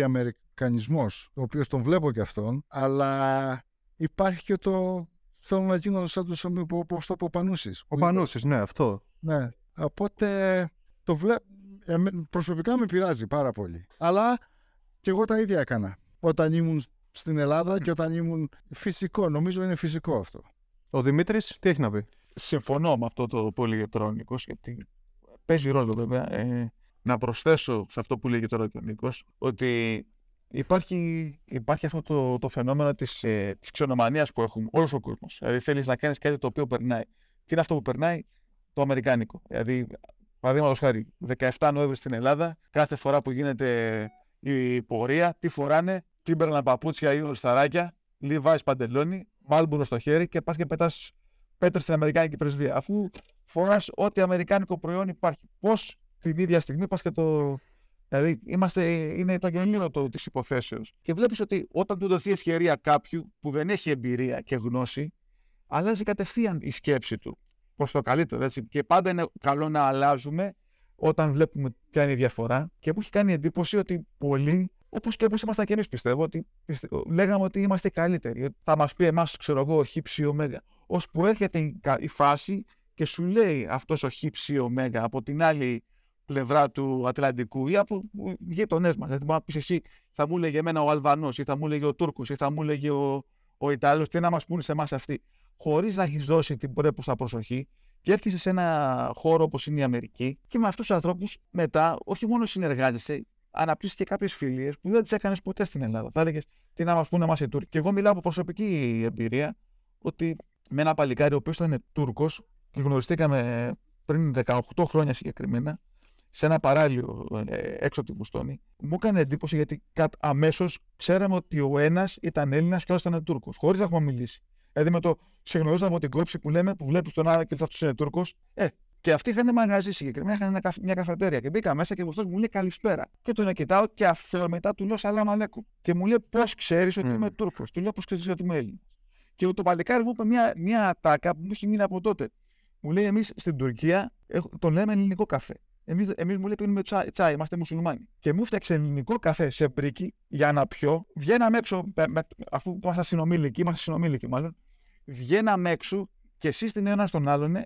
Speaker 3: αντιαμερικανισμός, ο οποίος τον βλέπω και αυτόν, αλλά υπάρχει και το θέλω να γίνω σαν τους όπως το είπε ο Πανούσης.
Speaker 4: Ο Πανούσης, ναι, αυτό.
Speaker 3: Ναι, οπότε το βλέ... εμέ- προσωπικά με πειράζει πάρα πολύ. Αλλά και εγώ τα ίδια έκανα. Όταν ήμουν στην Ελλάδα και όταν ήμουν φυσικό, νομίζω είναι φυσικό αυτό.
Speaker 4: Ο Δημήτρης, τι έχει να πει;
Speaker 5: Συμφωνώ με αυτό το που έλεγε τώρα ο Νίκος, γιατί παίζει ρόλο βέβαια. Ε, να προσθέσω σε αυτό που λέγει τώρα και ο Νίκος, ότι υπάρχει, υπάρχει αυτό το, το φαινόμενο της, ε, της ξενομανίας που έχουμε όλος ο κόσμος. Δηλαδή θέλεις να κάνεις κάτι το οποίο περνάει. Τι είναι αυτό που περνάει; Το αμερικάνικο. Δηλαδή, παραδείγματος χάρη, 17 Νοέμβρη στην Ελλάδα, κάθε φορά που γίνεται η πορεία, τι φοράνε, τίμπερνα παπούτσια ή ορισταράκια, Levi's παντελόνι, μάλμπουρο στο χέρι και πας και πετάς πέτρε στην Αμερικάνικη πρεσβεία. Αφού φοράς ό,τι αμερικάνικο προϊόν υπάρχει, πώς την ίδια στιγμή πας και το. Δηλαδή, είμαστε, είναι το γελίο της υποθέσεως. Και βλέπεις ότι όταν του δοθεί ευκαιρία κάποιου που δεν έχει εμπειρία και γνώση, αλλάζει κατευθείαν η σκέψη του προς το καλύτερο. Έτσι. Και πάντα είναι καλό να αλλάζουμε όταν βλέπουμε ποια είναι η διαφορά. Και μου έχει κάνει εντύπωση ότι πολλοί, όπως και όπω ήμασταν και εμείς, πιστεύω, ότι πιστε- λέγαμε ότι είμαστε καλύτεροι. Ότι Θα μας πει εμάς, ξέρω εγώ, ο χύψη ωμέγα. Ώσπου έρχεται η, κα- η φάση και σου λέει αυτός ο χύψη ωμέγα από την άλλη πλευρά του Ατλαντικού ή από γείτονέ μας. Δηλαδή, μπορείς να πεις εσύ, θα μου έλεγε εμένα ο Αλβανός ή θα μου έλεγε ο Τούρκος ή θα μου έλεγε ο, ο Ιταλός, τι να μας πούνε σε εμάς αυτοί. Χωρίς να έχεις δώσει την πρέπουσα προσοχή και έρχεσαι σε ένα χώρο όπως είναι η Αμερική και με αυτούς τους ανθρώπους μετά όχι μόνο συνεργάζεσαι, αναπτύσσεις και κάποιες φιλίες που δεν τις έκανες ποτέ στην Ελλάδα. Θα έλεγες τι να μας πούνε εμά οι Τούρκοι. Και εγώ μιλάω από προσωπική εμπειρία ότι με ένα παλικάρι ο οποίος ήταν Τούρκος και γνωριστήκαμε πριν 18 χρόνια συγκεκριμένα σε ένα παράλιο ε, έξω από τη Βουστόνη, μου έκανε εντύπωση γιατί αμέσως ξέραμε ότι ο ένας ήταν Έλληνας και ο άλλος ήταν Τούρκος, χωρίς να έχουμε μιλήσει. Δηλαδή με το συγνωρίζαμε από την κόψη που λέμε, που βλέπεις τον άλλον και αυτός είναι Τούρκος, ε, Και αυτοί είχαν μαγαζί συγκεκριμένα, είχαν ένα καφ- μια καφετέρια. Και μπήκα μέσα και αυτό μου λέει καλησπέρα. Και τον κοιτάω και αυθόρμητα του λέω Σαλάμ αλέκου. Και μου λέει πώς ξέρεις ότι
Speaker 4: Μμμ.
Speaker 5: είμαι Τούρκος. Του λέω πώς ξέρεις ότι είμαι Έλληνας. Και το παλικάρι μου είπε μια, μια ατάκα που μου έχει μείνει από τότε. Μου λέει εμείς στην Τουρκία έχ- τον λέμε ελληνικό καφέ. Εμείς εμείς, μου λέει πίνουμε τσάι, τσάι, είμαστε μουσουλμάνοι. Και μου φτιάξε ελληνικό καφέ σε πρίκι για να πιω. Βγαίναμε έξω, με- με- αφού ήμασταν συνομήλικοι, είμαστε συνομήλικοι μάλλον. Βγαίναμε έξω και εσύ την ένα στον άλλον. ε,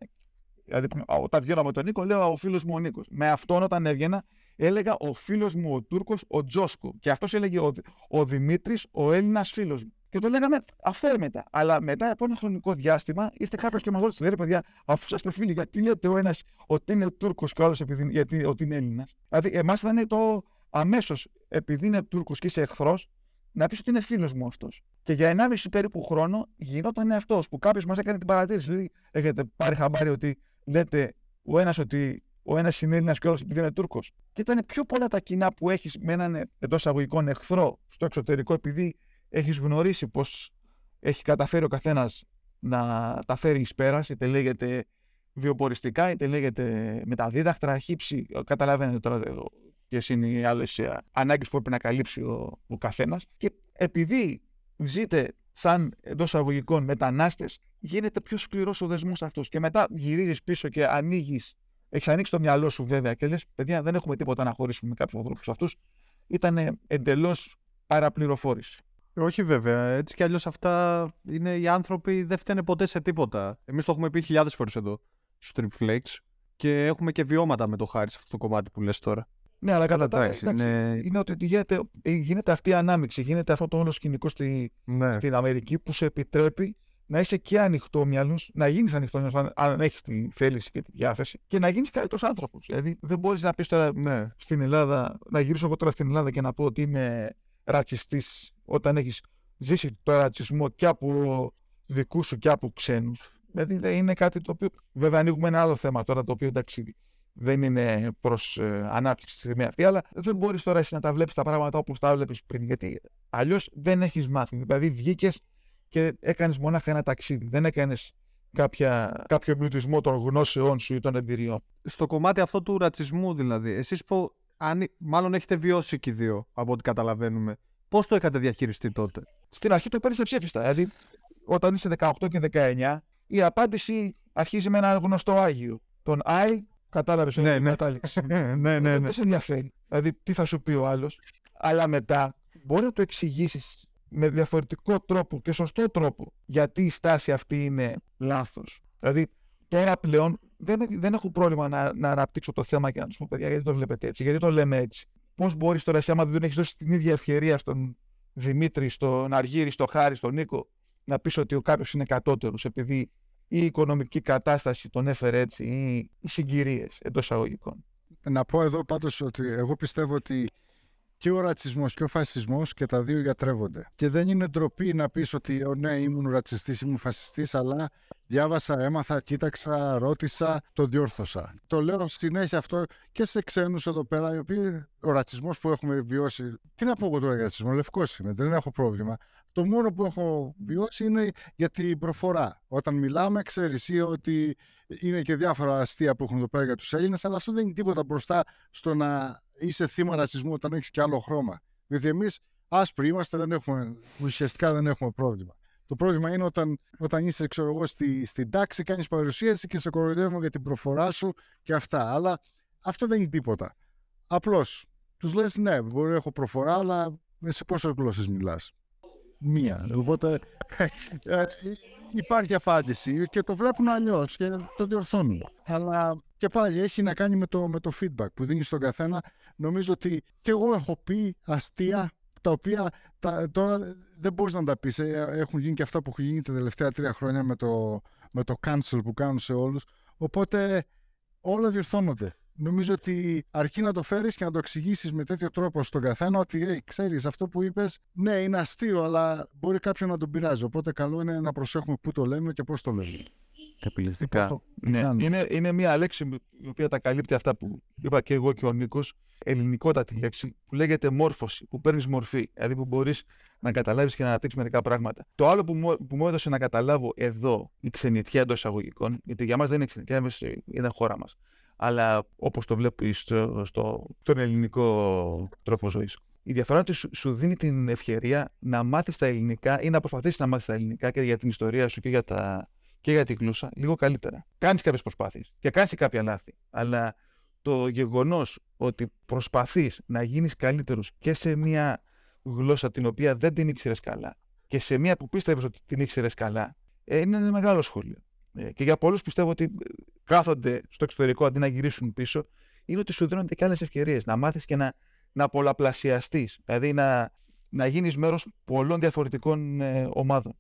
Speaker 5: Δηλαδή, όταν βγαίνω με τον Νίκο, λέω ο φίλος μου ο Νίκος. Με αυτόν, όταν έβγαινα, έλεγα ο φίλος μου ο Τούρκος ο Τζόσκο. Και αυτός έλεγε ο, ο Δημήτρης ο Έλληνας φίλος μου. Και το λέγαμε αυθόρμητα. Αλλά μετά από ένα χρονικό διάστημα ήρθε κάποιος και μας ρώτησε: Λέει, ρε παιδιά, αφού είσαστε φίλοι, γιατί λέτε ο ένας ότι είναι Τούρκος και ο άλλος γιατί ότι είναι Έλληνας; Δηλαδή, εμάς ήταν το αμέσως, επειδή είναι Τούρκος και είσαι εχθρός, να πεις ότι είναι φίλος μου αυτός. Και για 1,5 περίπου χρόνο γινόταν αυτός που κάποιος μας έκανε την παρατήρηση. Δηλαδή, έχετε πάρει χαμπάρι ότι λέτε ο ένας ότι ο ένας είναι Έλληνας και ο άλλος επειδή είναι Τούρκος; Και ήταν πιο πολλά τα κοινά που έχεις με έναν εντός αγωγικών εχθρό στο εξωτερικό, επειδή έχεις γνωρίσει πώ έχει καταφέρει ο καθένας να τα φέρει εις πέρας, είτε λέγεται βιοποριστικά, είτε λέγεται με τα δίδακτρα, χύψη. Καταλαβαίνετε τώρα ποιες είναι οι άλλες ανάγκες που πρέπει να καλύψει ο, ο καθένας. Και επειδή ζείτε σαν εντός αγωγικών μετανάστες, γίνεται πιο σκληρός ο δεσμός αυτός. Και μετά γυρίζεις πίσω και ανοίγεις, έχεις ανοίξει το μυαλό σου βέβαια και λες: Παιδιά, δεν έχουμε τίποτα να χωρίσουμε με κάποιους ανθρώπους αυτούς. Ήταν εντελώς παραπληροφόρηση.
Speaker 4: Όχι βέβαια. Έτσι κι αλλιώς αυτά είναι οι άνθρωποι δεν φταίνε ποτέ σε τίποτα. Εμείς το έχουμε πει χιλιάδες φορές εδώ στο Trip Flakes και έχουμε και βιώματα με το χάρη σε αυτό το κομμάτι που λες τώρα.
Speaker 5: Ναι, αλλά κατά τα άλλα,
Speaker 1: εντάξει,
Speaker 5: εντάξει,
Speaker 1: είναι-
Speaker 5: είναι ότι γίνεται, ε, γίνεται αυτή η ανάμειξη, γίνεται αυτό το όλο σκηνικό στη,
Speaker 4: Ναι.
Speaker 5: στην Αμερική που σε επιτρέπει να είσαι και ανοιχτό να γίνεις ανοιχτό αν, αν έχεις τη θέληση και τη διάθεση και να γίνεις καλύτερος άνθρωπος. Δηλαδή δεν μπορείς να πεις τώρα
Speaker 4: ναι.
Speaker 5: στην Ελλάδα, να γυρίσω εγώ τώρα στην Ελλάδα και να πω ότι είμαι ρατσιστής όταν έχεις ζήσει το ρατσισμό και από δικούς σου και από ξένους. Δηλαδή δεν είναι κάτι το οποίο. Βέβαια, ανοίγουμε ένα άλλο θέμα τώρα το οποίο εντάξει δεν είναι προς ανάπτυξη στη στιγμή αυτή, αλλά δεν μπορείς τώρα εσύ να τα βλέπεις τα πράγματα όπως τα βλέπεις πριν. Γιατί αλλιώς δεν έχεις μάθει. Δηλαδή βγήκες και έκανες μονάχα ένα ταξίδι. Δεν έκανες κάποιο εμπλουτισμό των γνώσεών σου ή των εμπειριών.
Speaker 4: Στο κομμάτι αυτό του ρατσισμού δηλαδή, εσείς πω, αν, μάλλον έχετε βιώσει και οι δύο από ό,τι καταλαβαίνουμε. Πώς το είχατε διαχειριστεί τότε;
Speaker 5: στην αρχή το παίρνεις ψεύστα. Δηλαδή, όταν είσαι 18 και 19, η απάντηση αρχίζει με ένα γνωστό Άγιο. Τον Άι, κατάλαβες
Speaker 4: Ναι, *laughs*
Speaker 5: ναι,
Speaker 4: ναι.
Speaker 5: κατάληξη.
Speaker 4: ναι, ναι, ναι.
Speaker 5: Δεν σε ενδιαφέρει. Δηλαδή, τι θα σου πει ο άλλος. Αλλά μετά μπορεί να το εξηγήσεις με διαφορετικό τρόπο και σωστό τρόπο γιατί η στάση αυτή είναι λάθος. Δηλαδή, τώρα πλέον δεν, δεν έχω πρόβλημα να, να αναπτύξω το θέμα και να τους πω παιδιά γιατί το βλέπετε έτσι, γιατί το λέμε έτσι. Πώς μπορείς τώρα εσύ, άμα δεν έχεις δώσει την ίδια ευκαιρία στον Δημήτρη, στον Αργύρη, στον Χάρη, στον Νίκο, να πεις ότι ο κάποιος είναι κατώτερος επειδή η οικονομική κατάσταση τον έφερε έτσι ή οι συγκυρίες εντός αγωγικών.
Speaker 3: Να πω εδώ πάντως ότι εγώ πιστεύω ότι και ο ρατσισμός και ο φασισμός και τα δύο γιατρεύονται. Και δεν είναι ντροπή να πεις ότι «Ω, ναι ήμουν ρατσιστής, ήμουν φασιστής, αλλά διάβασα, έμαθα, κοίταξα, ρώτησα, το διόρθωσα. Το λέω συνέχεια αυτό και σε ξένους εδώ πέρα, οι οποίοι ο ρατσισμός που έχουμε βιώσει, τι να πω εγώ τώρα για ρατσισμό, λευκός είμαι, δεν έχω πρόβλημα. Το μόνο που έχω βιώσει είναι για την προφορά. Όταν μιλάμε, ξέρεις ή ότι είναι και διάφορα αστεία που έχουν εδώ πέρα για τους Έλληνες, αλλά αυτό δεν είναι τίποτα μπροστά στο να είσαι θύμα ρατσισμού όταν έχεις και άλλο χρώμα. Διότι εμείς άσπροι είμαστε, δεν έχουμε, ουσιαστικά δεν έχουμε πρόβλημα. Το πρόβλημα είναι όταν, όταν είσαι, ξέρω εγώ, στη, στην τάξη, κάνεις παρουσίαση και σε κοροϊδεύουν για την προφορά σου και αυτά. Αλλά αυτό δεν είναι τίποτα. Απλώς τους λες, ναι, μπορεί να έχω προφορά, αλλά σε πόσες γλώσσες μιλάς. Μία. Οπότε ε, υπάρχει απάντηση και το βλέπουν αλλιώς και το διορθώνουν. Αλλά και πάλι έχει να κάνει με το, με το feedback που δίνεις στον καθένα. Νομίζω ότι και εγώ έχω πει αστεία τα οποία τα, τώρα δεν μπορείς να τα πεις. Ε, Έχουν γίνει και αυτά που έχουν γίνει τα τελευταία τρία χρόνια με το, με το cancel που κάνουν σε όλους. Οπότε όλα διορθώνονται. Νομίζω ότι αρκεί να το φέρεις και να το εξηγήσεις με τέτοιο τρόπο στον καθένα ότι hey, ξέρεις αυτό που είπες ναι είναι αστείο αλλά μπορεί κάποιον να τον πειράζει. Οπότε καλό είναι να προσέχουμε πού το λέμε και πώς το λέμε.
Speaker 1: Καπηλιστικά.
Speaker 3: Πώς το
Speaker 5: Ναι,
Speaker 3: κάνουν.
Speaker 5: είναι, είναι μια λέξη που- η οποία τα καλύπτει αυτά που είπα και εγώ και ο Νίκος. Ελληνικότατη λέξη που λέγεται μόρφωση, που παίρνεις μορφή. Δηλαδή που μπορείς να καταλάβεις και να αναπτύξεις μερικά πράγματα. Το άλλο που μου, που μου έδωσε να καταλάβω εδώ η ξενιτιά εντός εισαγωγικών, γιατί για μας δεν είναι ξενιτιά, εμείς, ε, είναι χώρα μας. Αλλά όπως το βλέπεις στο, στο, στον ελληνικό τρόπο ζωής. Η διαφορά είναι ότι σου, σου δίνει την ευκαιρία να μάθεις τα ελληνικά ή να προσπαθήσεις να μάθεις τα ελληνικά και για την ιστορία σου και για, τα, και για τη γλώσσα λίγο καλύτερα. Κάνεις κάποιες προσπάθειες και κάνει κάποια λάθη. Αλλά το γεγονός ότι προσπαθείς να γίνεις καλύτερος και σε μια γλώσσα την οποία δεν την ήξερες καλά και σε μια που πίστευες ότι την ήξερες καλά, ε, είναι ένα μεγάλο σχόλιο. Ε, και για πολλούς πιστεύω ότι ε, κάθονται στο εξωτερικό αντί να γυρίσουν πίσω, είναι ότι σου δίνονται και άλλες ευκαιρίες να μάθεις και να, να πολλαπλασιαστείς. Δηλαδή να, να γίνεις μέρος πολλών διαφορετικών ε, ομάδων.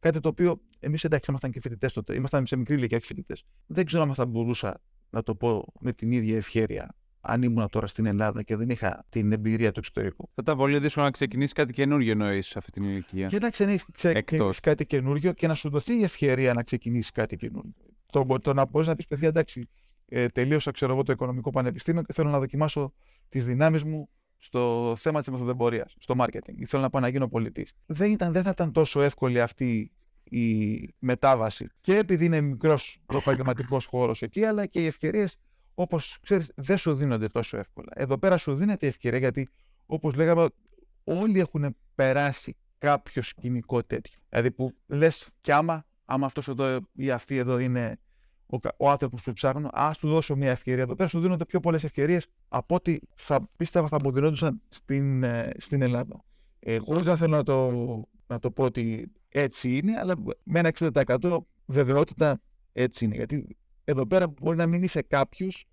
Speaker 5: Κάτι το οποίο εμείς εντάξει ήμασταν και φοιτητές τότε, ήμασταν σε μικρή ηλικία και φοιτητές. Δεν ξέρω αν θα μπορούσα να το πω με την ίδια ευχέρεια αν ήμουν τώρα στην Ελλάδα και δεν είχα την εμπειρία του εξωτερικού.
Speaker 1: Θα ήταν πολύ δύσκολο να ξεκινήσεις κάτι καινούργιο εννοείς σε αυτή την ηλικία.
Speaker 5: Και να ξεκινήσεις
Speaker 1: Εκτός.
Speaker 5: κάτι καινούριο και να σου δοθεί η ευκαιρία να ξεκινήσεις κάτι καινούριο. Το, το να μπορείς να πεις, παιδιά, εντάξει, ε, τελείωσα ξέρω εγώ, το οικονομικό πανεπιστήμιο και θέλω να δοκιμάσω τις δυνάμεις μου στο θέμα της μεθοδεμπορία, στο marketing. Ή θέλω να πάω να γίνω πολιτής. Δεν, ήταν, δεν θα ήταν τόσο εύκολη αυτή η μετάβαση. Και επειδή είναι μικρός ο επαγγελματικός χώρος εκεί, αλλά και οι ευκαιρίες, όπως ξέρεις, δεν σου δίνονται τόσο εύκολα. Εδώ πέρα σου δίνεται η ευκαιρία γιατί, όπως λέγαμε, όλοι έχουν περάσει κάποιο σκηνικό τέτοιο. Δηλαδή που λες κι άμα, άμα αυτός εδώ ή αυτή εδώ είναι ο, κα- ο άνθρωπος που ψάχνω, ας του δώσω μια ευκαιρία. Εδώ πέρα σου δίνονται πιο πολλές ευκαιρίες από ό,τι θα πίστευα θα μου δινόντουσαν στην, ε, στην Ελλάδα. Ε, Χωρί να θέλω να το, να το πω ότι έτσι είναι, αλλά με ένα 60% βεβαιότητα έτσι είναι. Γιατί εδώ πέρα μπορεί να μην είσαι κάποιος,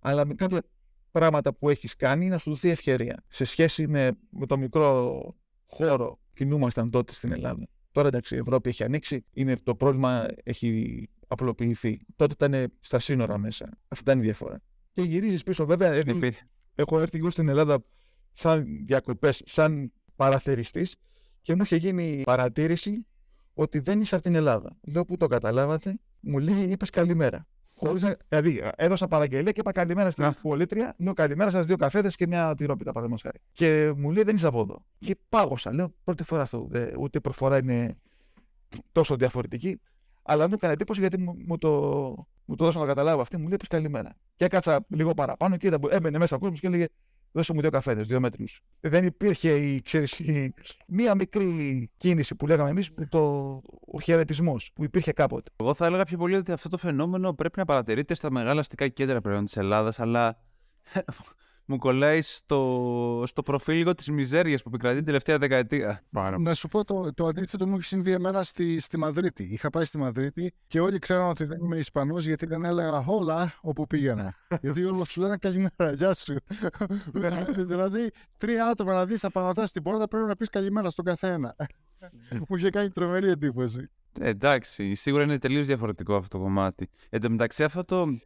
Speaker 5: αλλά με κάποια πράγματα που έχεις κάνει να σου δοθεί ευκαιρία. Σε σχέση με, με το μικρό χώρο κινούμασταν τότε στην Ελλάδα. Τώρα εντάξει, η Ευρώπη έχει ανοίξει, είναι, το πρόβλημα έχει απλοποιηθεί. Τότε ήταν στα σύνορα μέσα. Αυτή ήταν η διαφορά. Και γυρίζεις πίσω, βέβαια. εγώ
Speaker 1: Υπήρχε-
Speaker 5: έχω έρθει εγώ στην Ελλάδα σαν διακοπές, σαν παραθεριστής και μου είχε γίνει παρατήρηση ότι δεν είσαι από την Ελλάδα. Λέω που το καταλάβατε, μου λέει είπες καλημέρα. Χωρίς να, δηλαδή, έδωσα παραγγελία και είπα καλημέρα στην
Speaker 1: Α.
Speaker 5: πολίτρια. Λέω καλημέρα σας, δύο καφέδες και μια τυρόπιτα παραδείγματος χάρη. Και μου λέει δεν είσαι από εδώ. Και πάγωσα. Λέω πρώτη φορά αυτό. δε- ούτε η προφορά είναι τόσο διαφορετική. Αλλά μου έκανε εντύπωση γιατί μου, μου το, μου το δώσε να καταλάβω αυτή. Μου λέει πες καλημέρα. Και έκατσα λίγο παραπάνω και είδα που έμπαινε μέσα ο κόσμος και έλεγε Δώσε μου δύο καφέδε, δύο μέτρους. Δεν υπήρχε η, ξέρεις, η- μία μικρή κίνηση που λέγαμε εμείς, το, ο χαιρετισμός που υπήρχε κάποτε.
Speaker 1: Εγώ θα έλεγα πιο πολύ ότι αυτό το φαινόμενο πρέπει να παρατηρείται στα μεγάλα αστικά κέντρα πλέον της Ελλάδας, αλλά μου κολλάει στο, στο προφίλ λίγο της μιζέριας που επικρατεί την τελευταία δεκαετία.
Speaker 3: Να σου πω το, το αντίθετο μου έχει συμβεί εμένα στη, στη Μαδρίτη. Είχα πάει στη Μαδρίτη και όλοι ξέραν ότι δεν είμαι Ισπανός γιατί δεν έλεγα όλα όπου πήγαινα. *laughs* γιατί όλοι σου λένε καλημέρα, γεια σου. *laughs* δηλαδή, τρία άτομα να δεις απανοτά στην πόρτα πρέπει να πεις καλημέρα στον καθένα. *laughs* μου είχε κάνει τρομερή εντύπωση.
Speaker 1: Ε, εντάξει, σίγουρα είναι τελείως διαφορετικό αυτό το κομμάτι. Εν τω μεταξύ, αυτό το.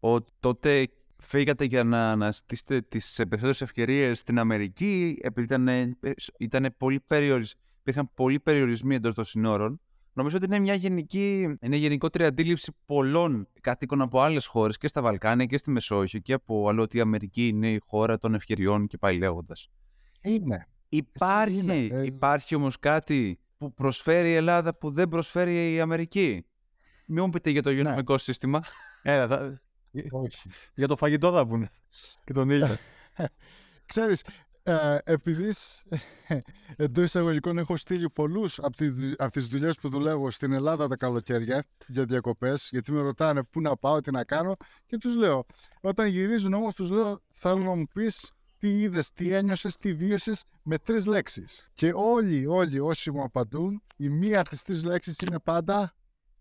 Speaker 1: Ο, τότε φύγατε για να αναζητήσετε τις περισσότερες ευκαιρίες στην Αμερική, επειδή ήταν, ήταν πολύ περιορισ... υπήρχαν πολλοί περιορισμοί εντός των συνόρων. Νομίζω ότι είναι μια γενική, είναι γενικότερη αντίληψη πολλών κατοίκων από άλλες χώρες και στα Βαλκάνια και στη Μεσόγειο και από άλλο ότι η Αμερική είναι η χώρα των ευκαιριών και πάει λέγοντας.
Speaker 3: Είναι.
Speaker 1: Υπάρχει,
Speaker 3: είναι, ε.
Speaker 1: υπάρχει όμως κάτι που προσφέρει η Ελλάδα που δεν προσφέρει η Αμερική; Μην μου πείτε για το υγειονομικό σύστημα.
Speaker 4: Έλα, θα... *laughs*
Speaker 3: Όχι.
Speaker 4: για το φαγητό θα πούνε. Και τον ήλιο.
Speaker 3: Ξέρεις, ε, επειδή *laughs* εντός εισαγωγικών έχω στείλει πολλούς από, τη, από τις δουλειές που δουλεύω στην Ελλάδα τα καλοκαίρια για διακοπές, γιατί με ρωτάνε πού να πάω, τι να κάνω, και τους λέω. Όταν γυρίζουν όμως, τους λέω, θέλω να μου πεις τι είδες, τι ένιωσες, τι βίωσες με τρεις λέξεις. Και όλοι, όλοι όσοι μου απαντούν, η μία από τις τρεις λέξεις είναι πάντα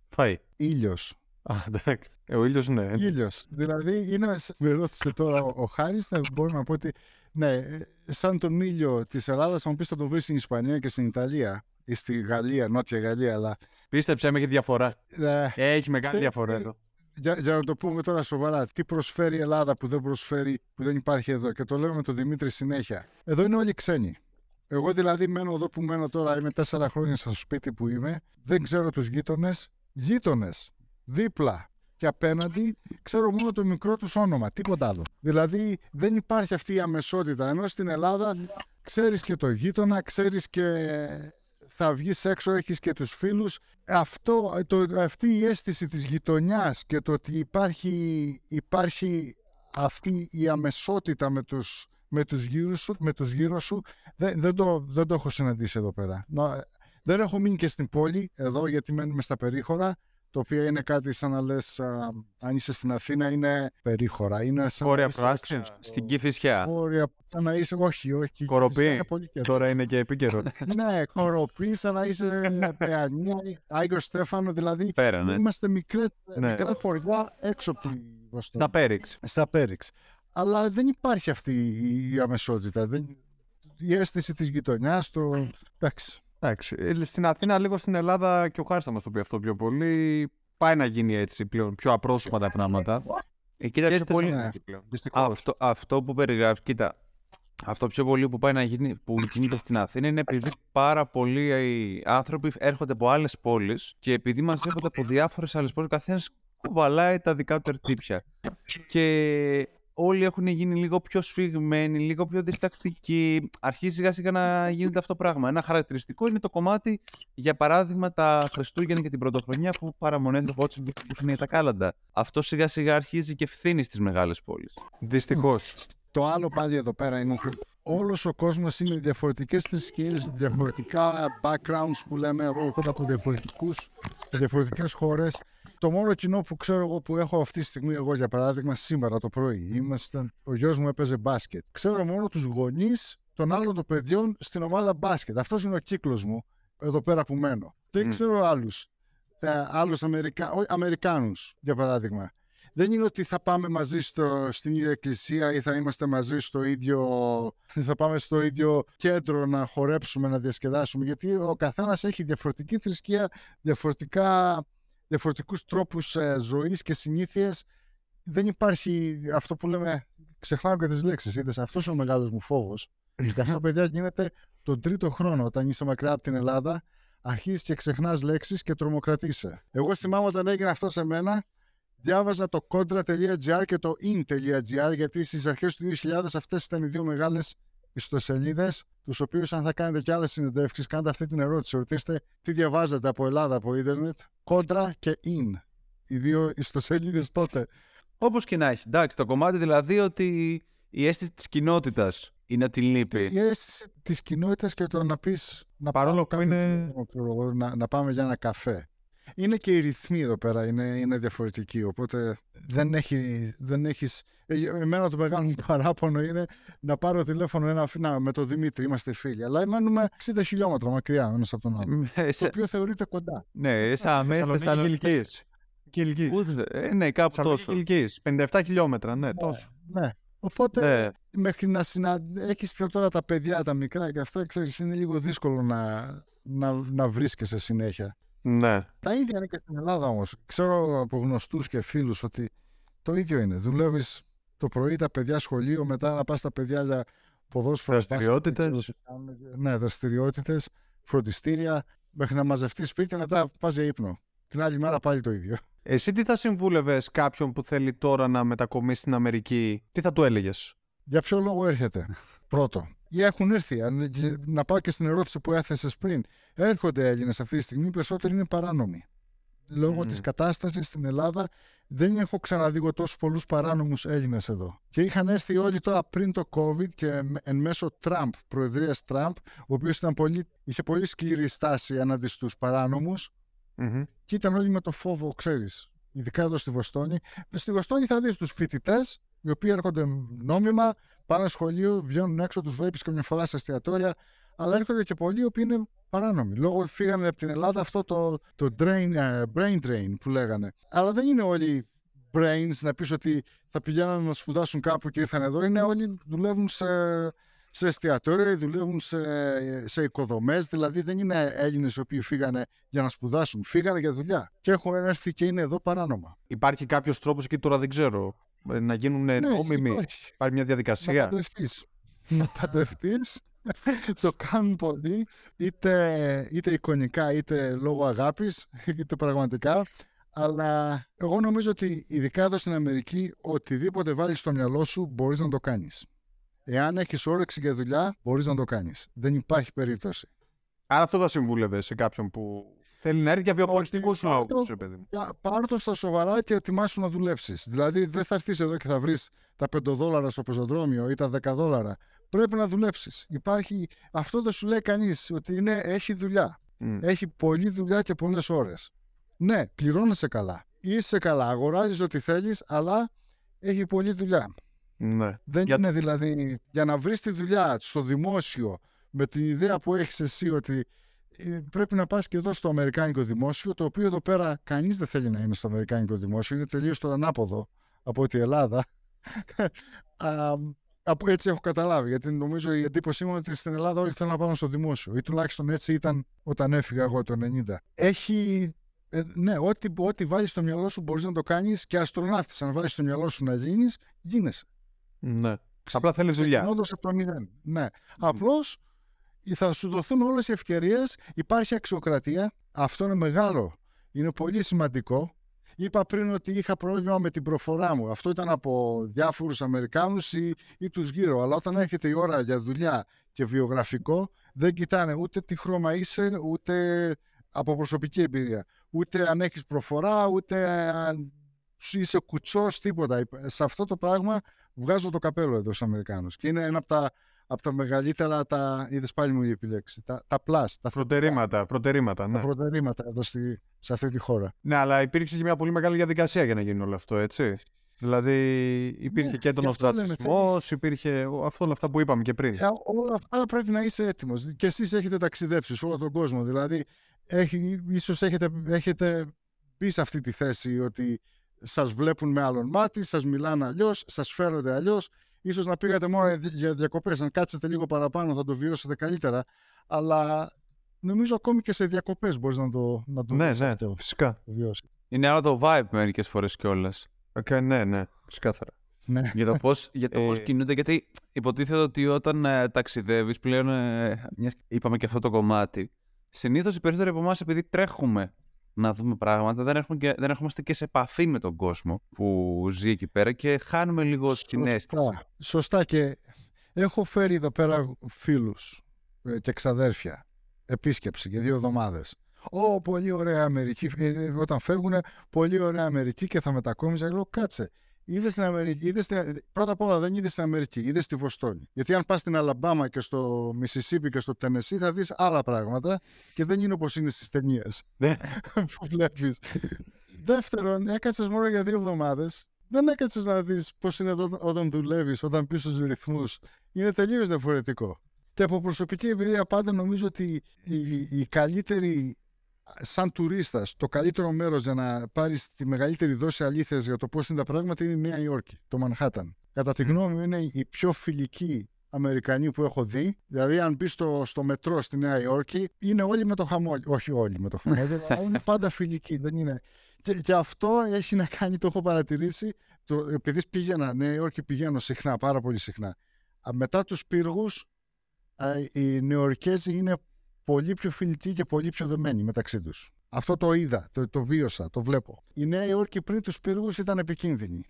Speaker 4: Φάει.
Speaker 3: ήλιος.
Speaker 4: Α, εντάξει. Ε, ο ήλιος ναι.
Speaker 3: Ήλιος. Δηλαδή, είναι, με ρώτησε τώρα ο, ο Χάρης, θα μπορώ να πω ότι ναι, ε, σαν τον ήλιο της Ελλάδας, αν μου πεις θα το βρεις στην Ισπανία και στην Ιταλία ή στη Γαλλία, Νότια Γαλλία, αλλά.
Speaker 4: Πίστεψε με, έχει διαφορά.
Speaker 3: ε,
Speaker 4: Έχει μεγάλη
Speaker 3: Ξέρεις,
Speaker 4: διαφορά
Speaker 3: ε,
Speaker 4: εδώ.
Speaker 3: για, για να το πούμε τώρα σοβαρά, τι προσφέρει η Ελλάδα που δεν προσφέρει, που δεν υπάρχει εδώ. Και το λέμε με τον Δημήτρη συνέχεια. Εδώ είναι όλοι ξένοι. Εγώ δηλαδή μένω εδώ που μένω τώρα, είμαι τέσσερα χρόνια στο σπίτι που είμαι, δεν ξέρω τους γείτονες. Γείτονες. Δίπλα και απέναντι ξέρω μόνο το μικρό τους όνομα, τίποτα άλλο. Δηλαδή δεν υπάρχει αυτή η αμεσότητα. Ενώ στην Ελλάδα ξέρεις και το γείτονα, ξέρεις και θα βγεις έξω, έχεις και τους φίλους. Αυτό, το, αυτή η αίσθηση της γειτονιάς και το ότι υπάρχει, υπάρχει αυτή η αμεσότητα με τους, με τους, γύρω, σου, με τους γύρω σου, δεν, δεν, το, δεν το έχω συναντήσει εδώ πέρα. Να, δεν έχω μείνει και στην πόλη εδώ γιατί μένουμε στα περίχωρα το οποίο είναι κάτι σαν να λες, αν είσαι στην Αθήνα, είναι περίχωρα. Είναι σαν
Speaker 4: Βόρεια
Speaker 3: να είσαι
Speaker 4: πράσινα.
Speaker 3: έξω στο-
Speaker 1: Στην Κηφισιά.
Speaker 3: Βόρεια, σαν να είσαι, όχι, όχι.
Speaker 4: Κοροπή.
Speaker 3: είναι πολύ κέντρο.
Speaker 4: Τώρα είναι και επίκαιρο. *laughs*
Speaker 3: ναι, κοροπή, σαν να είσαι Παιανία, Άγιο Στέφανο, δηλαδή.
Speaker 1: Πέρα, ναι.
Speaker 3: Είμαστε μικρέ,
Speaker 4: Ναι.
Speaker 3: μικρά χωριά έξω από τη Βοστόνη.
Speaker 4: Τα πέριξ.
Speaker 3: Στα Πέριξ. Αλλά δεν υπάρχει αυτή η αμεσότητα. Δεν... Η αίσθηση της γειτονιάς, το... Εντάξει.
Speaker 4: Εντάξει. ε, Στην Αθήνα, λίγο στην Ελλάδα και ο Χάρης θα μας το πει αυτό πιο πολύ. Πάει να γίνει έτσι πλέον, πιο απρόσωπα τα πράγματα.
Speaker 1: Ε, κοίτα,
Speaker 4: Και
Speaker 1: πιο
Speaker 4: στη
Speaker 1: πολύ,
Speaker 4: Θεσσαλονίκη πλέον. Δυστυχώς.
Speaker 1: αυτό, αυτό που περιγράφεις, κοίτα, αυτό πιο πολύ που πάει να γίνει, που γίνεται στην Αθήνα είναι επειδή πάρα πολλοί ε, άνθρωποι έρχονται από άλλες πόλεις και επειδή μαζεύονται από διάφορες άλλες πόλεις, ο καθένας κουβαλάει τα δικά του τερτύπια. Και όλοι έχουν γίνει λίγο πιο σφιγμένοι, λίγο πιο διστακτικοί. Αρχίζει σιγά σιγά να γίνεται αυτό το πράγμα. Ένα χαρακτηριστικό είναι το κομμάτι, για παράδειγμα, τα Χριστούγεννα και την Πρωτοχρονιά που παραμονεύει το Watson που είναι τα κάλαντα. Αυτό σιγά σιγά αρχίζει και φθήνει στις μεγάλες πόλεις.
Speaker 4: Δυστυχώς.
Speaker 3: Το άλλο πάλι εδώ πέρα είναι ότι όλος ο κόσμος είναι διαφορετικές θρησκείες, διαφορετικά backgrounds που λέμε εγώ από διαφορετικούς, διαφορετικές χώρες. Το μόνο κοινό που ξέρω εγώ που έχω αυτή τη στιγμή εγώ για παράδειγμα σήμερα το πρωί είμαστε, ο γιος μου έπαιζε μπάσκετ. Ξέρω μόνο τους γονείς των άλλων των παιδιών στην ομάδα μπάσκετ. Αυτός είναι ο κύκλος μου εδώ πέρα που μένω. Δεν
Speaker 4: Μμ.
Speaker 3: ξέρω άλλους. Ε, άλλους Αμερικα... όχι, Αμερικάνους για παράδειγμα. Δεν είναι ότι θα πάμε μαζί στο, στην ίδια εκκλησία ή θα είμαστε μαζί στο ίδιο, θα πάμε στο ίδιο κέντρο να χορέψουμε, να διασκεδάσουμε. Γιατί ο καθένας έχει διαφορετική θρησκεία, διαφορετικά, διαφορετικούς τρόπους ε, ζωής και συνήθειες. Δεν υπάρχει αυτό που λέμε, ξεχνάω και τις λέξεις, είδες, αυτός είναι ο μεγάλος μου φόβος. Και αυτό, παιδιά, γίνεται τον τρίτο χρόνο όταν είσαι μακριά από την Ελλάδα, αρχίζεις και ξεχνάς λέξεις και τρομοκρατείσαι. Εγώ θυμάμαι όταν έγινε αυτό σε μένα, διάβαζα το contra.gr και το in.gr γιατί στις αρχές του 2000 αυτές ήταν οι δύο μεγάλες ιστοσελίδες τους οποίους αν θα κάνετε και άλλες συνεντεύξεις κάντε αυτή την ερώτηση. Ρωτήστε τι διαβάζετε από Ελλάδα, από ίντερνετ. Contra και in. Οι δύο ιστοσελίδες τότε.
Speaker 1: Όπως και να έχει. Εντάξει, το κομμάτι δηλαδή ότι η αίσθηση της κοινότητας είναι ότι λείπει.
Speaker 3: η αίσθηση της κοινότητας και το να πεις να
Speaker 4: Παρόλο
Speaker 3: πάω
Speaker 4: που
Speaker 3: κάποιο
Speaker 4: είναι-
Speaker 3: κίνημα, ξέρω εγώ, να, να πάμε για ένα καφέ είναι και οι ρυθμοί εδώ πέρα είναι, είναι διαφορετικοί οπότε δεν, έχει, δεν έχεις ε, εμένα το μεγάλο μου παράπονο είναι να πάρω τηλέφωνο ένα, φι- να, με τον Δημήτρη είμαστε φίλοι αλλά μένουμε 60 χιλιόμετρα μακριά ένας από τον άλλο
Speaker 1: Ε,
Speaker 3: το
Speaker 1: σε-
Speaker 3: οποίο θεωρείται κοντά
Speaker 1: Ναι, σαν με
Speaker 4: Θεσσαλονίκη
Speaker 1: Θεσσαλονίκη.
Speaker 4: Κιλκής. Κιλκής.
Speaker 1: Ούτε- ε, ναι, κάπου
Speaker 4: Θεσσαλονίκη
Speaker 1: τόσο.
Speaker 4: Κιλκής. 57 χιλιόμετρα, ναι, τόσο.
Speaker 3: ναι Οπότε
Speaker 1: Ναι.
Speaker 3: μέχρι να συνα... έχεις και τώρα τα παιδιά τα μικρά και αυτά ξέρεις είναι λίγο δύσκολο να, να, να βρίσκεσαι συνέχεια.
Speaker 4: Ναι.
Speaker 3: Τα ίδια είναι και στην Ελλάδα όμως. Ξέρω από γνωστούς και φίλους ότι το ίδιο είναι. Δουλεύεις το πρωί τα παιδιά σχολείο, μετά να πας τα παιδιά για ποδόσφαιρο. μπάσκετ,
Speaker 4: Δραστηριότητες.
Speaker 3: δεν ξέρω τι κάνουν. Ναι, δραστηριότητες, φροντιστήρια, μέχρι να μαζευτείς σπίτι, μετά πας για ύπνο. Την άλλη μέρα πάλι το ίδιο.
Speaker 4: Εσύ τι θα συμβούλευες κάποιον που θέλει τώρα να μετακομίσει στην Αμερική, τι θα του έλεγες;
Speaker 3: Για ποιο λόγο έρχεται, πρώτο. Ή έχουν έρθει. Αν- και Να πάω και στην ερώτηση που έθεσες πριν. Έρχονται Έλληνες αυτή τη στιγμή, οι περισσότεροι είναι παράνομοι. Λόγω
Speaker 4: Μμμ.
Speaker 3: της κατάστασης στην Ελλάδα δεν έχω ξαναδεί εγώ τόσους πολλούς παράνομους Έλληνες εδώ. Και είχαν έρθει όλοι τώρα πριν το COVID και με- εν μέσω Τραμπ, προεδρίας Τραμπ, ο οποίος ήταν πολύ, είχε πολύ σκληρή στάση έναντι στους παράνομους και ήταν όλοι με το φόβο, ξέρεις, ειδικά εδώ στη Βοστόνη. Στη Βοστόνη θα δεις τους φοιτητές, οι οποίοι έρχονται νόμιμα, πάνε σχολείο, βγαίνουν έξω, τους βλέπεις και μια φορά σε εστιατόρια, αλλά έρχονται και πολλοί οι οποίοι είναι παράνομοι. Λόγω φύγανε από την Ελλάδα αυτό το, το drain, ε, brain drain που λέγανε. Αλλά δεν είναι όλοι brains να πεις ότι θα πηγαίνουν να σπουδάσουν κάπου και ήρθαν εδώ. Είναι όλοι δουλεύουν σε, σε εστιατόρια, δουλεύουν σε, σε οικοδομές, δηλαδή δεν είναι Έλληνες οι οποίοι φύγανε για να σπουδάσουν, φύγανε για δουλειά και έχουν έρθει και είναι εδώ παράνομα.
Speaker 4: Υπάρχει κάποιος τρόπος εκεί τώρα δεν ξέρω. Ε, Να γίνουν
Speaker 3: Ναι,
Speaker 4: νόμιμοι.
Speaker 3: υπάρχει.
Speaker 4: Υπάρχει μια
Speaker 3: Να
Speaker 4: διαδικασία.
Speaker 3: παντρευτείς. να παντρευτείς. το κάνουν πολλοί, είτε, είτε εικονικά είτε λόγω αγάπης, είτε πραγματικά. Αλλά εγώ νομίζω ότι ειδικά εδώ στην Αμερική, οτιδήποτε βάλεις στο μυαλό σου μπορείς να το κάνεις. Εάν έχεις όρεξη για δουλειά, μπορείς να το κάνεις. Δεν υπάρχει περίπτωση.
Speaker 4: Άρα αυτό θα συμβούλευε σε κάποιον που θέλει να έρθει για βιοπολιτικού
Speaker 3: Όχι,
Speaker 4: λόγου,
Speaker 3: αυτό-
Speaker 4: ρε παιδί μου.
Speaker 3: Για- Πάρ' το στα σοβαρά και ετοιμάσου να δουλέψεις. Δηλαδή, δεν θα έρθεις εδώ και θα βρεις τα 5 δόλαρα στο πεζοδρόμιο ή τα 10 δόλαρα. Πρέπει να δουλέψεις. Υπάρχει... Αυτό δεν σου λέει κανείς ότι είναι, έχει δουλειά.
Speaker 4: Μμ.
Speaker 3: Έχει πολλή δουλειά και πολλές ώρες. Ναι, πληρώνεσαι καλά. Είσαι καλά. Αγοράζεις ό,τι θέλεις, αλλά έχει πολλή δουλειά.
Speaker 4: Ναι.
Speaker 3: Δεν
Speaker 4: Για-
Speaker 3: είναι δηλαδή για να βρεις τη δουλειά στο δημόσιο με την ιδέα που έχεις εσύ ότι ε, πρέπει να πας και εδώ στο Αμερικάνικο δημόσιο, το οποίο εδώ πέρα κανείς δεν θέλει να είναι στο Αμερικάνικο δημόσιο, είναι τελείως το ανάποδο από την Ελλάδα. *laughs* Α, από έτσι έχω καταλάβει, γιατί νομίζω η εντύπωσή μου είναι ότι στην Ελλάδα όλοι θέλουν να πάνε στο δημόσιο, ή τουλάχιστον έτσι ήταν όταν έφυγα εγώ το 90. Έχει, ε, ναι, ό,τι, ό,τι βάλεις στο μυαλό σου μπορείς να το κάνεις και αστροναύτης, αν βάλεις στο μυαλό σου να γίνεις, γίνεσαι.
Speaker 4: ναι. Απλά θέλεις δουλειά.
Speaker 3: Ξεκινώντας από το μηδέν. Ναι. Απλώς θα σου δοθούν όλες οι ευκαιρίες, υπάρχει αξιοκρατία, αυτό είναι μεγάλο, είναι πολύ σημαντικό. Είπα πριν ότι είχα πρόβλημα με την προφορά μου. Αυτό ήταν από διάφορους Αμερικάνους ή, ή τους γύρω. Αλλά όταν έρχεται η ώρα για δουλειά και βιογραφικό, δεν κοιτάνε ούτε τι χρώμα είσαι, ούτε από προσωπική εμπειρία. Ούτε αν έχεις προφορά, ούτε αν σου είσαι κουτσός, τίποτα. Σε αυτό το πράγμα βγάζω το καπέλο εδώ στους Αμερικάνους. Και είναι ένα από τα, από τα μεγαλύτερα, τα, είδες πάλι μου η επιλέξη, τα, τα plus, τα
Speaker 4: Προτερήματα, προτερήματα,
Speaker 3: τα
Speaker 4: ναι.
Speaker 3: προτερήματα εδώ στη, σε αυτή τη χώρα.
Speaker 4: Ναι, αλλά υπήρξε και μια πολύ μεγάλη διαδικασία για να γίνει όλο αυτό, έτσι. Δηλαδή υπήρχε
Speaker 3: Ναι,
Speaker 4: και τον
Speaker 3: γι' αυτό λέμε,
Speaker 4: οστρατσισμό, υπήρχε αυτό όλα αυτά που είπαμε και πριν.
Speaker 3: Ε, όλα αυτά πρέπει να είσαι έτοιμος. Και εσείς έχετε ταξιδέψει σε όλο τον κόσμο. Δηλαδή, έχει, ίσως έχετε, έχετε μπει σε αυτή τη θέση ότι σας βλέπουν με άλλον μάτι, σας μιλάνε αλλιώς, σας φέρονται αλλιώς. Ίσως να πήγατε μόνο για διακοπές. Αν κάτσετε λίγο παραπάνω θα το βιώσετε καλύτερα. Αλλά νομίζω ακόμη και σε διακοπές μπορείς να το, να το
Speaker 4: ναι,
Speaker 3: δεις
Speaker 4: ναι,
Speaker 3: αυτό,
Speaker 4: φυσικά.
Speaker 3: να το βιώσεις.
Speaker 1: Είναι άλλο το vibe μερικές φορές κιόλας.
Speaker 4: Okay, ναι, ναι, ξεκάθαρα.
Speaker 3: Ναι.
Speaker 1: για το πώς για το πώς
Speaker 4: Ε,
Speaker 1: κινούνται. Γιατί υποτίθεται ότι όταν ε, ταξιδεύεις πλέον. Ε, μιας- είπαμε και αυτό το κομμάτι. Συνήθως οι περισσότεροι από εμάς, επειδή τρέχουμε να δούμε πράγματα, δεν, έχουμε και, δεν ερχόμαστε και σε επαφή με τον κόσμο που ζει εκεί πέρα και χάνουμε λίγο την αίσθηση.
Speaker 3: Σωστά. Σωστά και έχω φέρει εδώ πέρα φίλους ε, και ξαδέρφια επίσκεψη για δύο εβδομάδες. Ω, πολύ ωραία Αμερική. Ε, ε, Όταν φεύγουν, πολύ ωραία Αμερική και θα μετακόμιζα. Λέω, κάτσε. Είδες την Αμερική, είδες την... Πρώτα απ' όλα δεν είδες την Αμερική, είδες τη Βοστόνη. Γιατί αν πας στην Αλαμπάμα και στο Μισισίπι και στο Τενεσί θα δεις άλλα πράγματα και δεν είναι όπως είναι στις ταινίες
Speaker 4: Ναι. *laughs*
Speaker 3: που βλέπεις. Δεύτερον, έκατσες μόνο για δύο εβδομάδες. Δεν έκατσες να δεις πώς είναι εδώ όταν δουλεύεις, όταν πεις στους ρυθμούς. Είναι τελείως διαφορετικό. Και από προσωπική εμπειρία πάντα νομίζω ότι η, η καλύτερη, σαν τουρίστας, το καλύτερο μέρος για να πάρεις τη μεγαλύτερη δόση αλήθειας για το πώς είναι τα πράγματα είναι η Νέα Υόρκη, το Μανχάταν. Κατά τη γνώμη μου είναι η πιο φιλική Αμερικανοί που έχω δει. Δηλαδή, αν μπει στο, στο μετρό στη Νέα Υόρκη, είναι όλοι με το χαμόγελο. Όχι όλοι με το χαμόγελο, *laughs* αλλά είναι πάντα φιλικοί. Δεν είναι... και, και αυτό έχει να κάνει, το έχω παρατηρήσει, το, επειδή πήγαινα Νέα Υόρκη, πηγαίνω συχνά, πάρα πολύ συχνά. Α, Μετά τους πύργους, α, οι Νεοϊορκέζοι είναι πολύ πιο φιλικοί και πολύ πιο δεμένοι μεταξύ τους. Αυτό το είδα, το, το βίωσα, το βλέπω. Η Νέα Υόρκη πριν τους πύργους ήταν επικίνδυνη.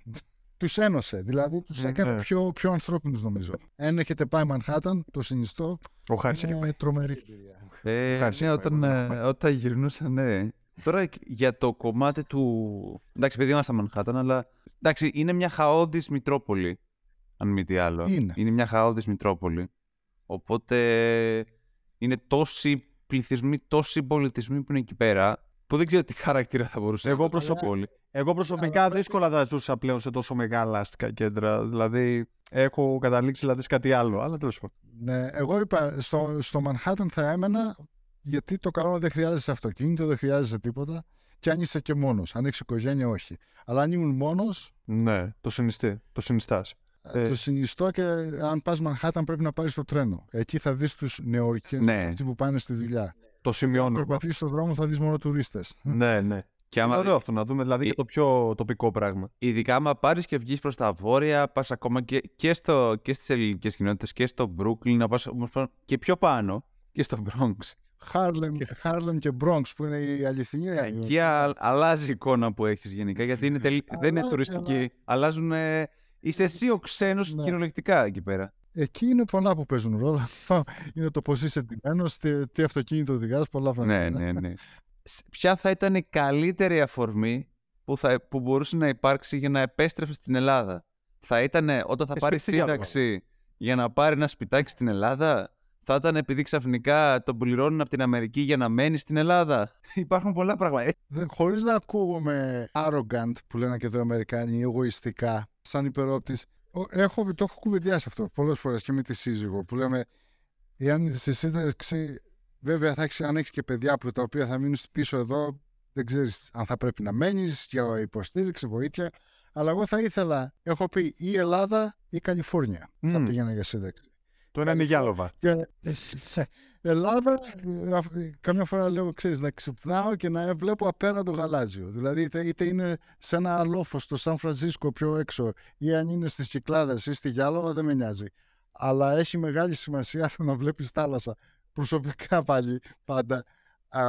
Speaker 3: Τους ένωσε, δηλαδή τους
Speaker 4: Ναι.
Speaker 3: έκανε πιο, πιο ανθρώπινους νομίζω. Αν έχετε πάει Μανχάταν, το συνιστώ,
Speaker 4: Ο Χάρης έχει
Speaker 3: είναι τρομερή εμπειρία.
Speaker 1: Ε,
Speaker 4: Ευχαριστώ,
Speaker 1: ναι,
Speaker 4: πάει,
Speaker 1: όταν,
Speaker 4: πάει,
Speaker 1: ε,
Speaker 4: πάει.
Speaker 1: όταν γυρνούσα, ναι. Τώρα για το κομμάτι του. Εντάξει, επειδή είμαστε Μανχάταν, αλλά. Εντάξει, είναι μια χαόδης Μητρόπολη. Αν μη τι άλλο.
Speaker 3: Είναι.
Speaker 1: μια χαόδης Μητρόπολη. Οπότε είναι τόσοι πληθυσμοί, τόσοι πολιτισμοί που είναι εκεί πέρα, που δεν ξέρω τι χαρακτήρα θα μπορούσε
Speaker 4: Εγώ
Speaker 1: να
Speaker 4: προσωπ-
Speaker 1: πόλη.
Speaker 4: Εγώ προσωπικά δύσκολα θα ζούσα πλέον σε τόσο μεγάλα αστικά κέντρα. Δηλαδή, έχω καταλήξει δηλαδή, σε κάτι άλλο. Αλλά τέλος πάντων.
Speaker 3: Ναι, εγώ είπα στο, στο Μανχάταν θα έμενα γιατί το καλό είναι δεν χρειάζεσαι αυτοκίνητο, δεν χρειάζεσαι τίποτα. Και αν είσαι και μόνος. Αν έχεις οικογένεια, όχι. Αλλά αν ήμουν μόνος,
Speaker 4: Ναι, το συνιστεί. Το συνιστάς. Ε.
Speaker 3: το συνιστώ και αν πας Μανχάταν πρέπει να πάρεις το τρένο. Εκεί θα δεις τους νεοορκές,
Speaker 1: Ναι.
Speaker 3: αυτοί που πάνε στη δουλειά.
Speaker 4: Το
Speaker 3: Αν
Speaker 4: σημειώνω.
Speaker 3: περπατήσει στον δρόμο θα δεις μόνο τουρίστες.
Speaker 4: ναι, ναι.
Speaker 1: Και
Speaker 4: Είναι
Speaker 1: άμα,
Speaker 4: ωραίο αυτό να δούμε δηλαδή
Speaker 1: Ε,
Speaker 4: και το πιο τοπικό πράγμα.
Speaker 1: ειδικά άμα πάρεις και βγεις προς τα βόρεια, πας ακόμα και, και, στο, και στις ελληνικές κοινότητες και στο Brooklyn, να πας και πιο πάνω και στο Bronx.
Speaker 3: Χάρλεμ, Χάρλεμ και Bronx που είναι η αληθινή.
Speaker 1: Εκεί α- αλλάζει η εικόνα που έχεις γενικά γιατί είναι τελ- δεν είναι
Speaker 3: Αλλάζει,
Speaker 1: τουριστική. Αλλάζουν. ε, Είσαι εσύ ο ξένος
Speaker 3: Ναι.
Speaker 1: κυριολεκτικά εκεί πέρα.
Speaker 3: Εκεί είναι πολλά που παίζουν ρόλο. είναι το πώς είσαι ντυμένος, τι, τι αυτοκίνητο οδηγάς, πολλά πράγματα.
Speaker 1: ναι, ναι, ναι. Σ- Ποια θα ήταν η καλύτερη αφορμή που, θα, που μπορούσε να υπάρξει για να επέστρεφες στην Ελλάδα; Θα ήταν όταν θα
Speaker 4: Ε,
Speaker 1: πάρεις
Speaker 4: σπίτι διάλογο.
Speaker 1: σύνταξη για να πάρει ένα σπιτάκι στην Ελλάδα; Θα ήταν επειδή ξαφνικά τον πληρώνουν από την Αμερική για να μένει στην Ελλάδα. *laughs* Υπάρχουν πολλά πράγματα. Ε,
Speaker 3: Δεν- Χωρίς να ακούγομαι arrogant που λένε και εδώ οι Αμερικάνοι, ή εγωιστικά, σαν υπερόπτης. Ο- Έχω, το έχω κουβεντιάσει αυτό πολλές φορές και με τη σύζυγο που λέμε εάν στη σύνταξη βέβαια θα έχεις, αν έχεις και παιδιά που τα οποία θα μείνουν πίσω εδώ δεν ξέρεις αν θα πρέπει να μένεις για υποστήριξη, βοήθεια αλλά εγώ θα ήθελα, έχω πει ή Ελλάδα ή Καλιφόρνια θα
Speaker 4: Μμμ.
Speaker 3: πήγαινα για σύνταξη.
Speaker 4: Το ένα είναι Γιάλοβα.
Speaker 3: Και, ε, Ελλάδα, ε, αυ- ε, καμιά φορά λέω, ξέρεις, να ξυπνάω και να βλέπω απέραντο γαλάζιο. Δηλαδή, είτε, είτε είναι σε ένα λόφο στο Σαν Φρανσίσκο πιο έξω ή αν είναι στις Κυκλάδες ή στη Γιάλοβα, δεν με νοιάζει. Αλλά έχει μεγάλη σημασία το να βλέπεις θάλασσα. Προσωπικά πάλι, πάντα. Α,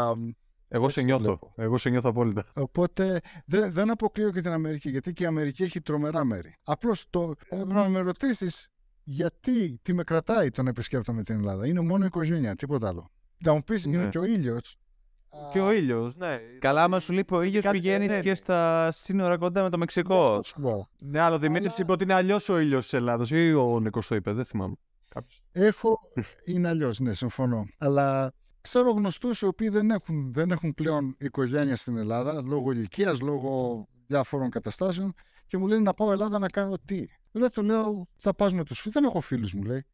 Speaker 4: Εγώ
Speaker 3: Έτσι
Speaker 4: σε
Speaker 3: το
Speaker 4: νιώθω.
Speaker 3: βλέπω.
Speaker 4: Εγώ σε νιώθω απόλυτα.
Speaker 3: Οπότε δεν, δεν αποκλείω και την Αμερική, γιατί και η Αμερική έχει τρομερά μέρη. Απλώς το έπρεπε να με ρωτήσεις γιατί, τι με κρατάει το να επισκέπτομαι την Ελλάδα; Είναι μόνο η οικογένεια, τίποτα άλλο. Θα μου πεις, είναι
Speaker 4: Ναι.
Speaker 3: και ο ήλιος.
Speaker 4: Και ο ήλιος, ναι.
Speaker 1: καλά, άμα σου λείπει ο ήλιος,
Speaker 4: Κάτι
Speaker 1: πηγαίνεις
Speaker 4: συνέβη.
Speaker 1: και στα σύνορα κοντά με το Μεξικό.
Speaker 4: Ναι, άλλο Δημήτρης
Speaker 3: Αλλά-
Speaker 4: είπε ότι είναι αλλιώς ο ήλιος της Ελλάδος ή ο Νικό το είπε, δεν θυμάμαι. Κάποιος.
Speaker 3: Έχω, είναι αλλιώς, ναι, συμφωνώ. Αλλά ξέρω γνωστούς οι οποίοι δεν έχουν, δεν έχουν πλέον οικογένεια στην Ελλάδα λόγω ηλικίας, λόγω διάφορων καταστάσεων και μου λένε να πάω Ελλάδα να κάνω τι; Δεν του λέω, θα πας με τους φίλου. Δεν έχω φίλους, μου λέει.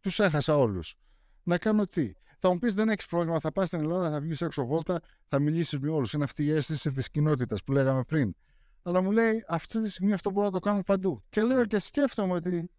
Speaker 3: Τους έχασα όλους. Να κάνω τι; Θα μου πεις δεν έχεις πρόβλημα, θα πας στην Ελλάδα, θα βγεις έξω βόλτα, θα μιλήσεις με όλους. Είναι αυτή η αίσθηση της κοινότητας που λέγαμε πριν. Αλλά μου λέει αυτή τη στιγμή αυτό μπορώ να το κάνω παντού. Και λέω και σκέφτομαι ότι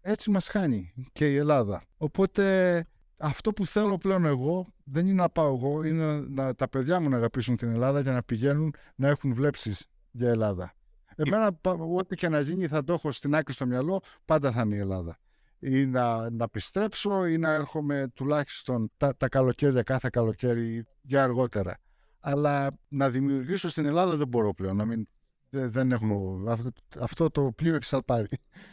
Speaker 3: έτσι μας χάνει και η Ελλάδα. Οπότε αυτό που θέλω πλέον εγώ δεν είναι να πάω εγώ, είναι να, τα παιδιά μου να αγαπήσουν την Ελλάδα και να πηγαίνουν να έχουν βλέψεις για Ελλάδα. Εμένα πα- ό,τι και να γίνει θα το έχω στην άκρη στο μυαλό, πάντα θα είναι η Ελλάδα. Ή να, να επιστρέψω ή να έρχομαι τουλάχιστον τα, τα καλοκαίρια, κάθε καλοκαίρι για αργότερα. Αλλά να δημιουργήσω στην Ελλάδα δεν μπορώ πλέον. Να μην, δεν, δεν έχω, αυτό, αυτό το πλοίο εξαλπάρει.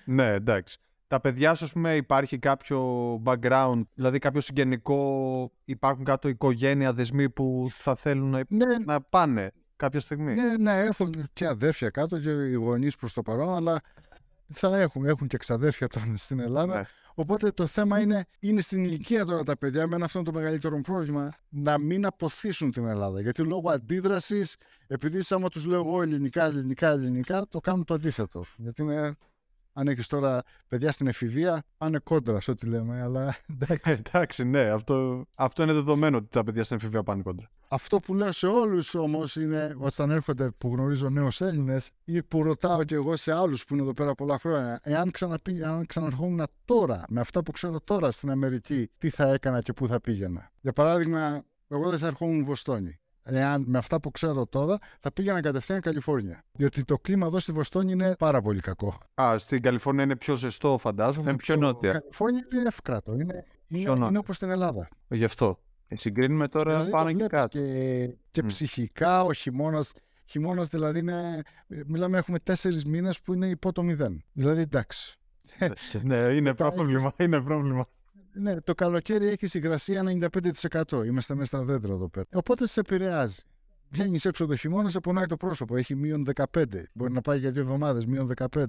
Speaker 4: Ναι, εντάξει. Τα παιδιά σου, ας πούμε, υπάρχει κάποιο background, δηλαδή κάποιο συγγενικό, υπάρχουν κάτω οικογένεια, δεσμοί που θα θέλουν να,
Speaker 3: Ναι,
Speaker 4: να πάνε; Κάποια στιγμή;
Speaker 3: Ναι, ναι, έχω και αδέρφια κάτω και οι γονείς προς το παρόν, αλλά θα έχουν, έχουν και εξαδέρφια τώρα στην Ελλάδα.
Speaker 4: Ναι.
Speaker 3: Οπότε το θέμα είναι, είναι στην ηλικία τώρα τα παιδιά, με αυτό είναι το μεγαλύτερο πρόβλημα, να μην αποθήσουν την Ελλάδα. Γιατί λόγω αντίδρασης, επειδή άμα τους λέω εγώ ελληνικά, ελληνικά, ελληνικά, το κάνουν το αντίθετο. Γιατί είναι, αν έχεις τώρα παιδιά στην εφηβεία, πάνε κόντρα σε ό,τι λέμε. Αλλά *laughs* εντάξει.
Speaker 4: Ε, εντάξει, ναι, αυτό, αυτό είναι δεδομένο ότι τα παιδιά στην εφηβεία πάνε κόντρα.
Speaker 3: Αυτό που λέω σε όλους όμως είναι όταν έρχονται που γνωρίζω νέους Έλληνες ή που ρωτάω και εγώ σε άλλους που είναι εδώ πέρα πολλά χρόνια, εάν, ξαναπή, αν ξαναρχόμουν τώρα με αυτά που ξέρω τώρα στην Αμερική, τι θα έκανα και πού θα πήγαινα. Για παράδειγμα, εγώ δεν θα ερχόμουν Βοστόνη. Εάν με αυτά που ξέρω τώρα θα πήγαινα κατευθείαν Καλιφόρνια. Διότι το κλίμα εδώ στη Βοστόνη είναι πάρα πολύ κακό.
Speaker 4: Α, στην Καλιφόρνια είναι πιο ζεστό, φαντάζομαι.
Speaker 1: Είναι πιο
Speaker 3: Η
Speaker 1: νότια.
Speaker 3: Καλιφόρνια είναι εύκρατο. Είναι, είναι,
Speaker 4: νότια.
Speaker 3: είναι όπως στην Ελλάδα.
Speaker 4: Γι' αυτό.
Speaker 1: Ε, Συγκρίνουμε τώρα
Speaker 3: Δηλαδή
Speaker 1: πάνω
Speaker 3: το
Speaker 1: και
Speaker 3: βλέπεις
Speaker 1: κάτω.
Speaker 3: Και, και
Speaker 4: Μμ.
Speaker 3: ψυχικά ο χειμώνα. Χειμώνας δηλαδή είναι. Μιλάμε, έχουμε τέσσερις μήνες που είναι υπό το μηδέν. Δηλαδή εντάξει.
Speaker 4: ναι, είναι
Speaker 3: Μετά
Speaker 4: πρόβλημα. Είναι πρόβλημα.
Speaker 3: Ναι, το καλοκαίρι έχει υγρασία 95%. Είμαστε μέσα στα δέντρα εδώ πέρα. Οπότε σε επηρεάζει. Βγαίνεις έξω το χειμώνα, σε πονάει το πρόσωπο. Έχει μείον 15. Μπορεί να πάει για δύο εβδομάδες, μείον 15.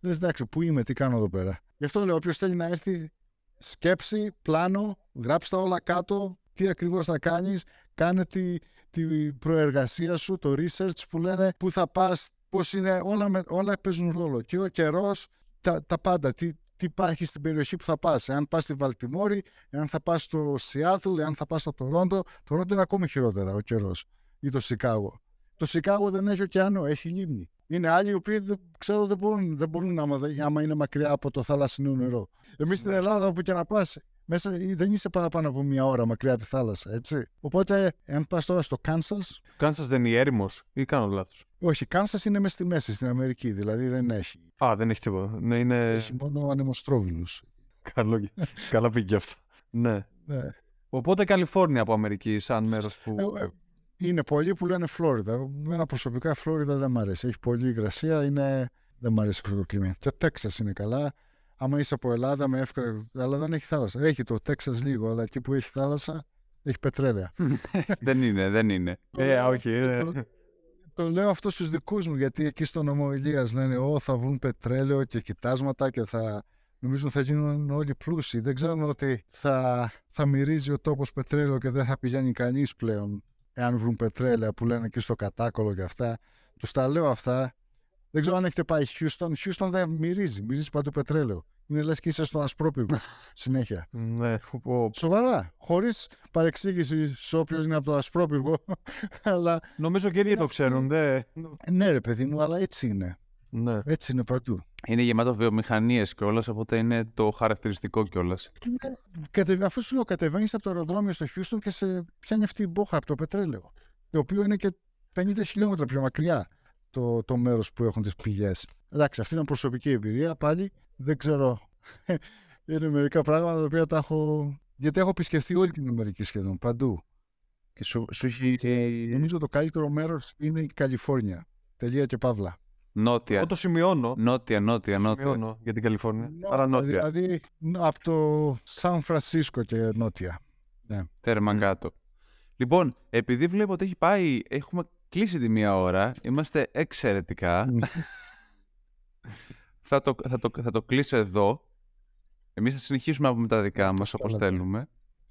Speaker 3: Λες εντάξει, πού είμαι, τι κάνω εδώ πέρα. Γι' αυτό λέω: Όποιος θέλει να έρθει, σκέψη, πλάνο, γράψτε τα όλα κάτω, τι ακριβώς θα κάνεις, κάνε τη, τη προεργασία σου, το research που λένε, πού θα πας, πώς είναι, όλα, με- όλα παίζουν ρόλο. Και ο καιρός, τα, τα πάντα, τι, τι υπάρχει στην περιοχή που θα πας. Εάν πας στη Βαλτιμόρη, εάν θα πας στο Σιάτλ, εάν θα πας στο Τορόντο. Το Τορόντο είναι ακόμη χειρότερα ο καιρός. Ή το Σικάγο. Το Σικάγο δεν έχει ωκεανό, έχει λίμνη. Είναι άλλοι οι οποίοι δεν, ξέρω δεν μπορούν, δεν μπορούν άμα, δεν- άμα είναι μακριά από το θαλασσινό νερό. Εμείς στην Ελλάδα, όπου και να πας, μέσα δεν είσαι παραπάνω από μία ώρα μακριά από τη θάλασσα, έτσι. Οπότε, αν πας τώρα στο Κάνσα,
Speaker 4: Κάνσα δεν είναι έρημος ή κάνω λάθος;
Speaker 3: όχι, Κάνσα είναι μέσα στη μέση στην Αμερική, δηλαδή δεν έχει.
Speaker 4: Α, δεν έχει τίποτα. Ναι, είναι.
Speaker 3: Έχει μόνο ανεμοστρόβιλους.
Speaker 4: Καλό... *laughs* Καλά πήγε αυτό. Ναι.
Speaker 3: Ναι.
Speaker 4: Οπότε Καλιφόρνια από Αμερική, σαν μέρος που.
Speaker 3: Ε, ε, είναι πολλοί που λένε Φλόριδα. Εμένα προσωπικά Φλόριδα δεν μ' αρέσει. Έχει πολλή υγρασία, είναι... δεν μ' αρέσει αυτό το κλίμα. Και Τέξας είναι καλά. Άμα είσαι από Ελλάδα, με εύκολα. Αλλά δεν έχει θάλασσα. Έχει το Τέξας λίγο, αλλά εκεί που έχει θάλασσα έχει πετρέλαια. *laughs*
Speaker 1: δεν είναι, δεν είναι.
Speaker 4: Ε, όχι. ε.
Speaker 3: Το, το λέω αυτό στους δικούς μου, γιατί εκεί στον νομό Ηλίας λένε «Ω, θα βγουν πετρέλαιο και κοιτάσματα και θα νομίζουν θα γίνουν όλοι πλούσιοι». Δεν ξέρουν ότι θα, θα μυρίζει ο τόπος πετρέλαιο και δεν θα πηγαίνει κανείς πλέον εάν βρουν πετρέλαια που λένε εκεί στο κατάκολο και αυτά. Τους τα λέω αυτά. Δεν ξέρω αν έχετε πάει Houston. Houston δεν μυρίζει, μυρίζει παντού πετρέλαιο. Είναι λες και είσαι στον ασπρόπυργο *laughs* συνέχεια.
Speaker 4: ναι, ο-
Speaker 3: Σοβαρά. Χωρίς παρεξήγηση σε όποιον είναι από το ασπρόπυργο. *laughs* αλλά
Speaker 4: Νομίζω και οι ίδιοι το ξέρουν. Δε...
Speaker 3: ναι, ρε παιδί μου, αλλά έτσι είναι.
Speaker 4: Ναι.
Speaker 3: Έτσι είναι παντού.
Speaker 1: Είναι γεμάτο βιομηχανίες κιόλας, οπότε είναι το χαρακτηριστικό κιόλας.
Speaker 3: Κατε, αφού σου λέω, κατεβαίνεις από το αεροδρόμιο στο Houston και σε πιάνει αυτή η μπόχα από το πετρέλαιο. Το οποίο είναι και 50 χιλιόμετρα πιο μακριά το, το μέρος που έχουν τις πηγές. Εντάξει, αυτή ήταν προσωπική εμπειρία. Πάλι δεν ξέρω. *laughs* είναι μερικά πράγματα τα οποία τα έχω. Γιατί έχω επισκεφτεί όλη την Αμερική σχεδόν, παντού.
Speaker 1: Και σου, σου έχει.
Speaker 3: Νομίζω το καλύτερο μέρος είναι η Καλιφόρνια. Τελεία και παύλα.
Speaker 1: Νότια.
Speaker 4: Εγώ το σημειώνω.
Speaker 1: Νότια, νότια, νότια.
Speaker 4: Σημειώνω για την Καλιφόρνια. Άρα νότια.
Speaker 3: Δηλαδή από το Σαν Φρανσίσκο και νότια.
Speaker 1: Τέρμα κάτω. Λοιπόν, επειδή βλέπω ότι έχει πάει, έχουμε κλείσει τη μία ώρα, είμαστε εξαιρετικά.
Speaker 3: Μμ.
Speaker 1: θα, το, θα, το, θα το κλείσω εδώ. Εμείς θα συνεχίσουμε να πούμε τα δικά μας όπως
Speaker 3: Καλά.
Speaker 1: θέλουμε.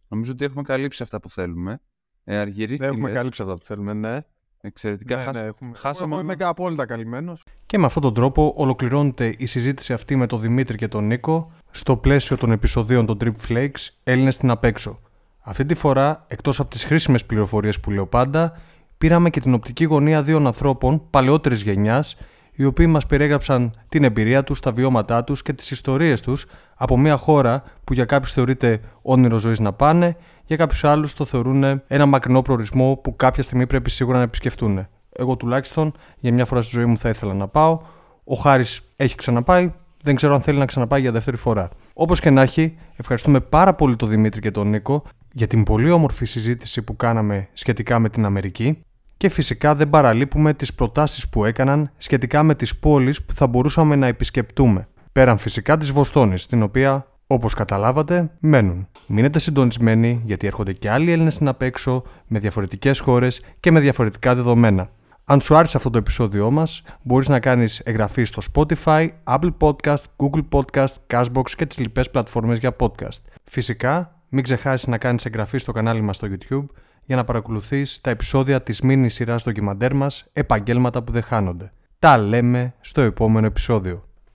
Speaker 1: Νομίζω ότι έχουμε καλύψει αυτά που θέλουμε. Ε, Αργυρή,
Speaker 4: Δεν
Speaker 1: τι
Speaker 4: έχουμε
Speaker 1: λες;
Speaker 4: καλύψει αυτά που θέλουμε, ναι.
Speaker 1: Εξαιρετικά.
Speaker 4: Ναι,
Speaker 1: χάσα-
Speaker 4: ναι, έχουμε...
Speaker 1: χάσαμε
Speaker 4: Εγώ είμαι
Speaker 1: μόνο-
Speaker 4: απόλυτα καλυμμένο. Και με αυτόν τον τρόπο ολοκληρώνεται η συζήτηση αυτή με τον Δημήτρη και τον Νίκο στο πλαίσιο των επεισοδίων των Trip Flakes Έλληνες στην απέξω. Αυτή τη φορά, εκτός από τις χρήσιμες πληροφορίες που λέω πάντα, πήραμε και την οπτική γωνία δύο ανθρώπων παλαιότερης γενιάς, οι οποίοι μας περιέγραψαν την εμπειρία τους, τα βιώματά τους και τις ιστορίες τους από μια χώρα που για κάποιους θεωρείται όνειρο ζωής να πάνε, για κάποιους άλλους το θεωρούν ένα μακρινό προορισμό που κάποια στιγμή πρέπει σίγουρα να επισκεφτούν. Εγώ τουλάχιστον για μια φορά στη ζωή μου θα ήθελα να πάω. Ο Χάρης έχει ξαναπάει, δεν ξέρω αν θέλει να ξαναπάει για δεύτερη φορά. Όπως και να έχει, ευχαριστούμε πάρα πολύ τον Δημήτρη και τον Νίκο για την πολύ όμορφη συζήτηση που κάναμε σχετικά με την Αμερική και φυσικά δεν παραλείπουμε τις προτάσεις που έκαναν σχετικά με τις πόλεις που θα μπορούσαμε να επισκεπτούμε. Πέραν φυσικά της Βοστόνης, την οποία, όπως καταλάβατε, μένουν. Μείνετε συντονισμένοι γιατί έρχονται και άλλοι Έλληνες στην απέξω με διαφορετικές χώρες και με διαφορετικά δεδομένα. Αν σου άρεσε αυτό το επεισόδιό μας, μπορείς να κάνεις εγγραφή στο Spotify, Apple Podcast, Google Podcast, Cashbox και τις λοιπές πλατφόρμες για podcast. Φυσικά, μην ξεχάσεις να κάνεις εγγραφή στο κανάλι μας στο YouTube για να παρακολουθείς τα επεισόδια της μίνι σειράς ντοκιμαντέρ μας «Επαγγέλματα που δεν χάνονται». Τα λέμε στο επόμενο επεισόδιο.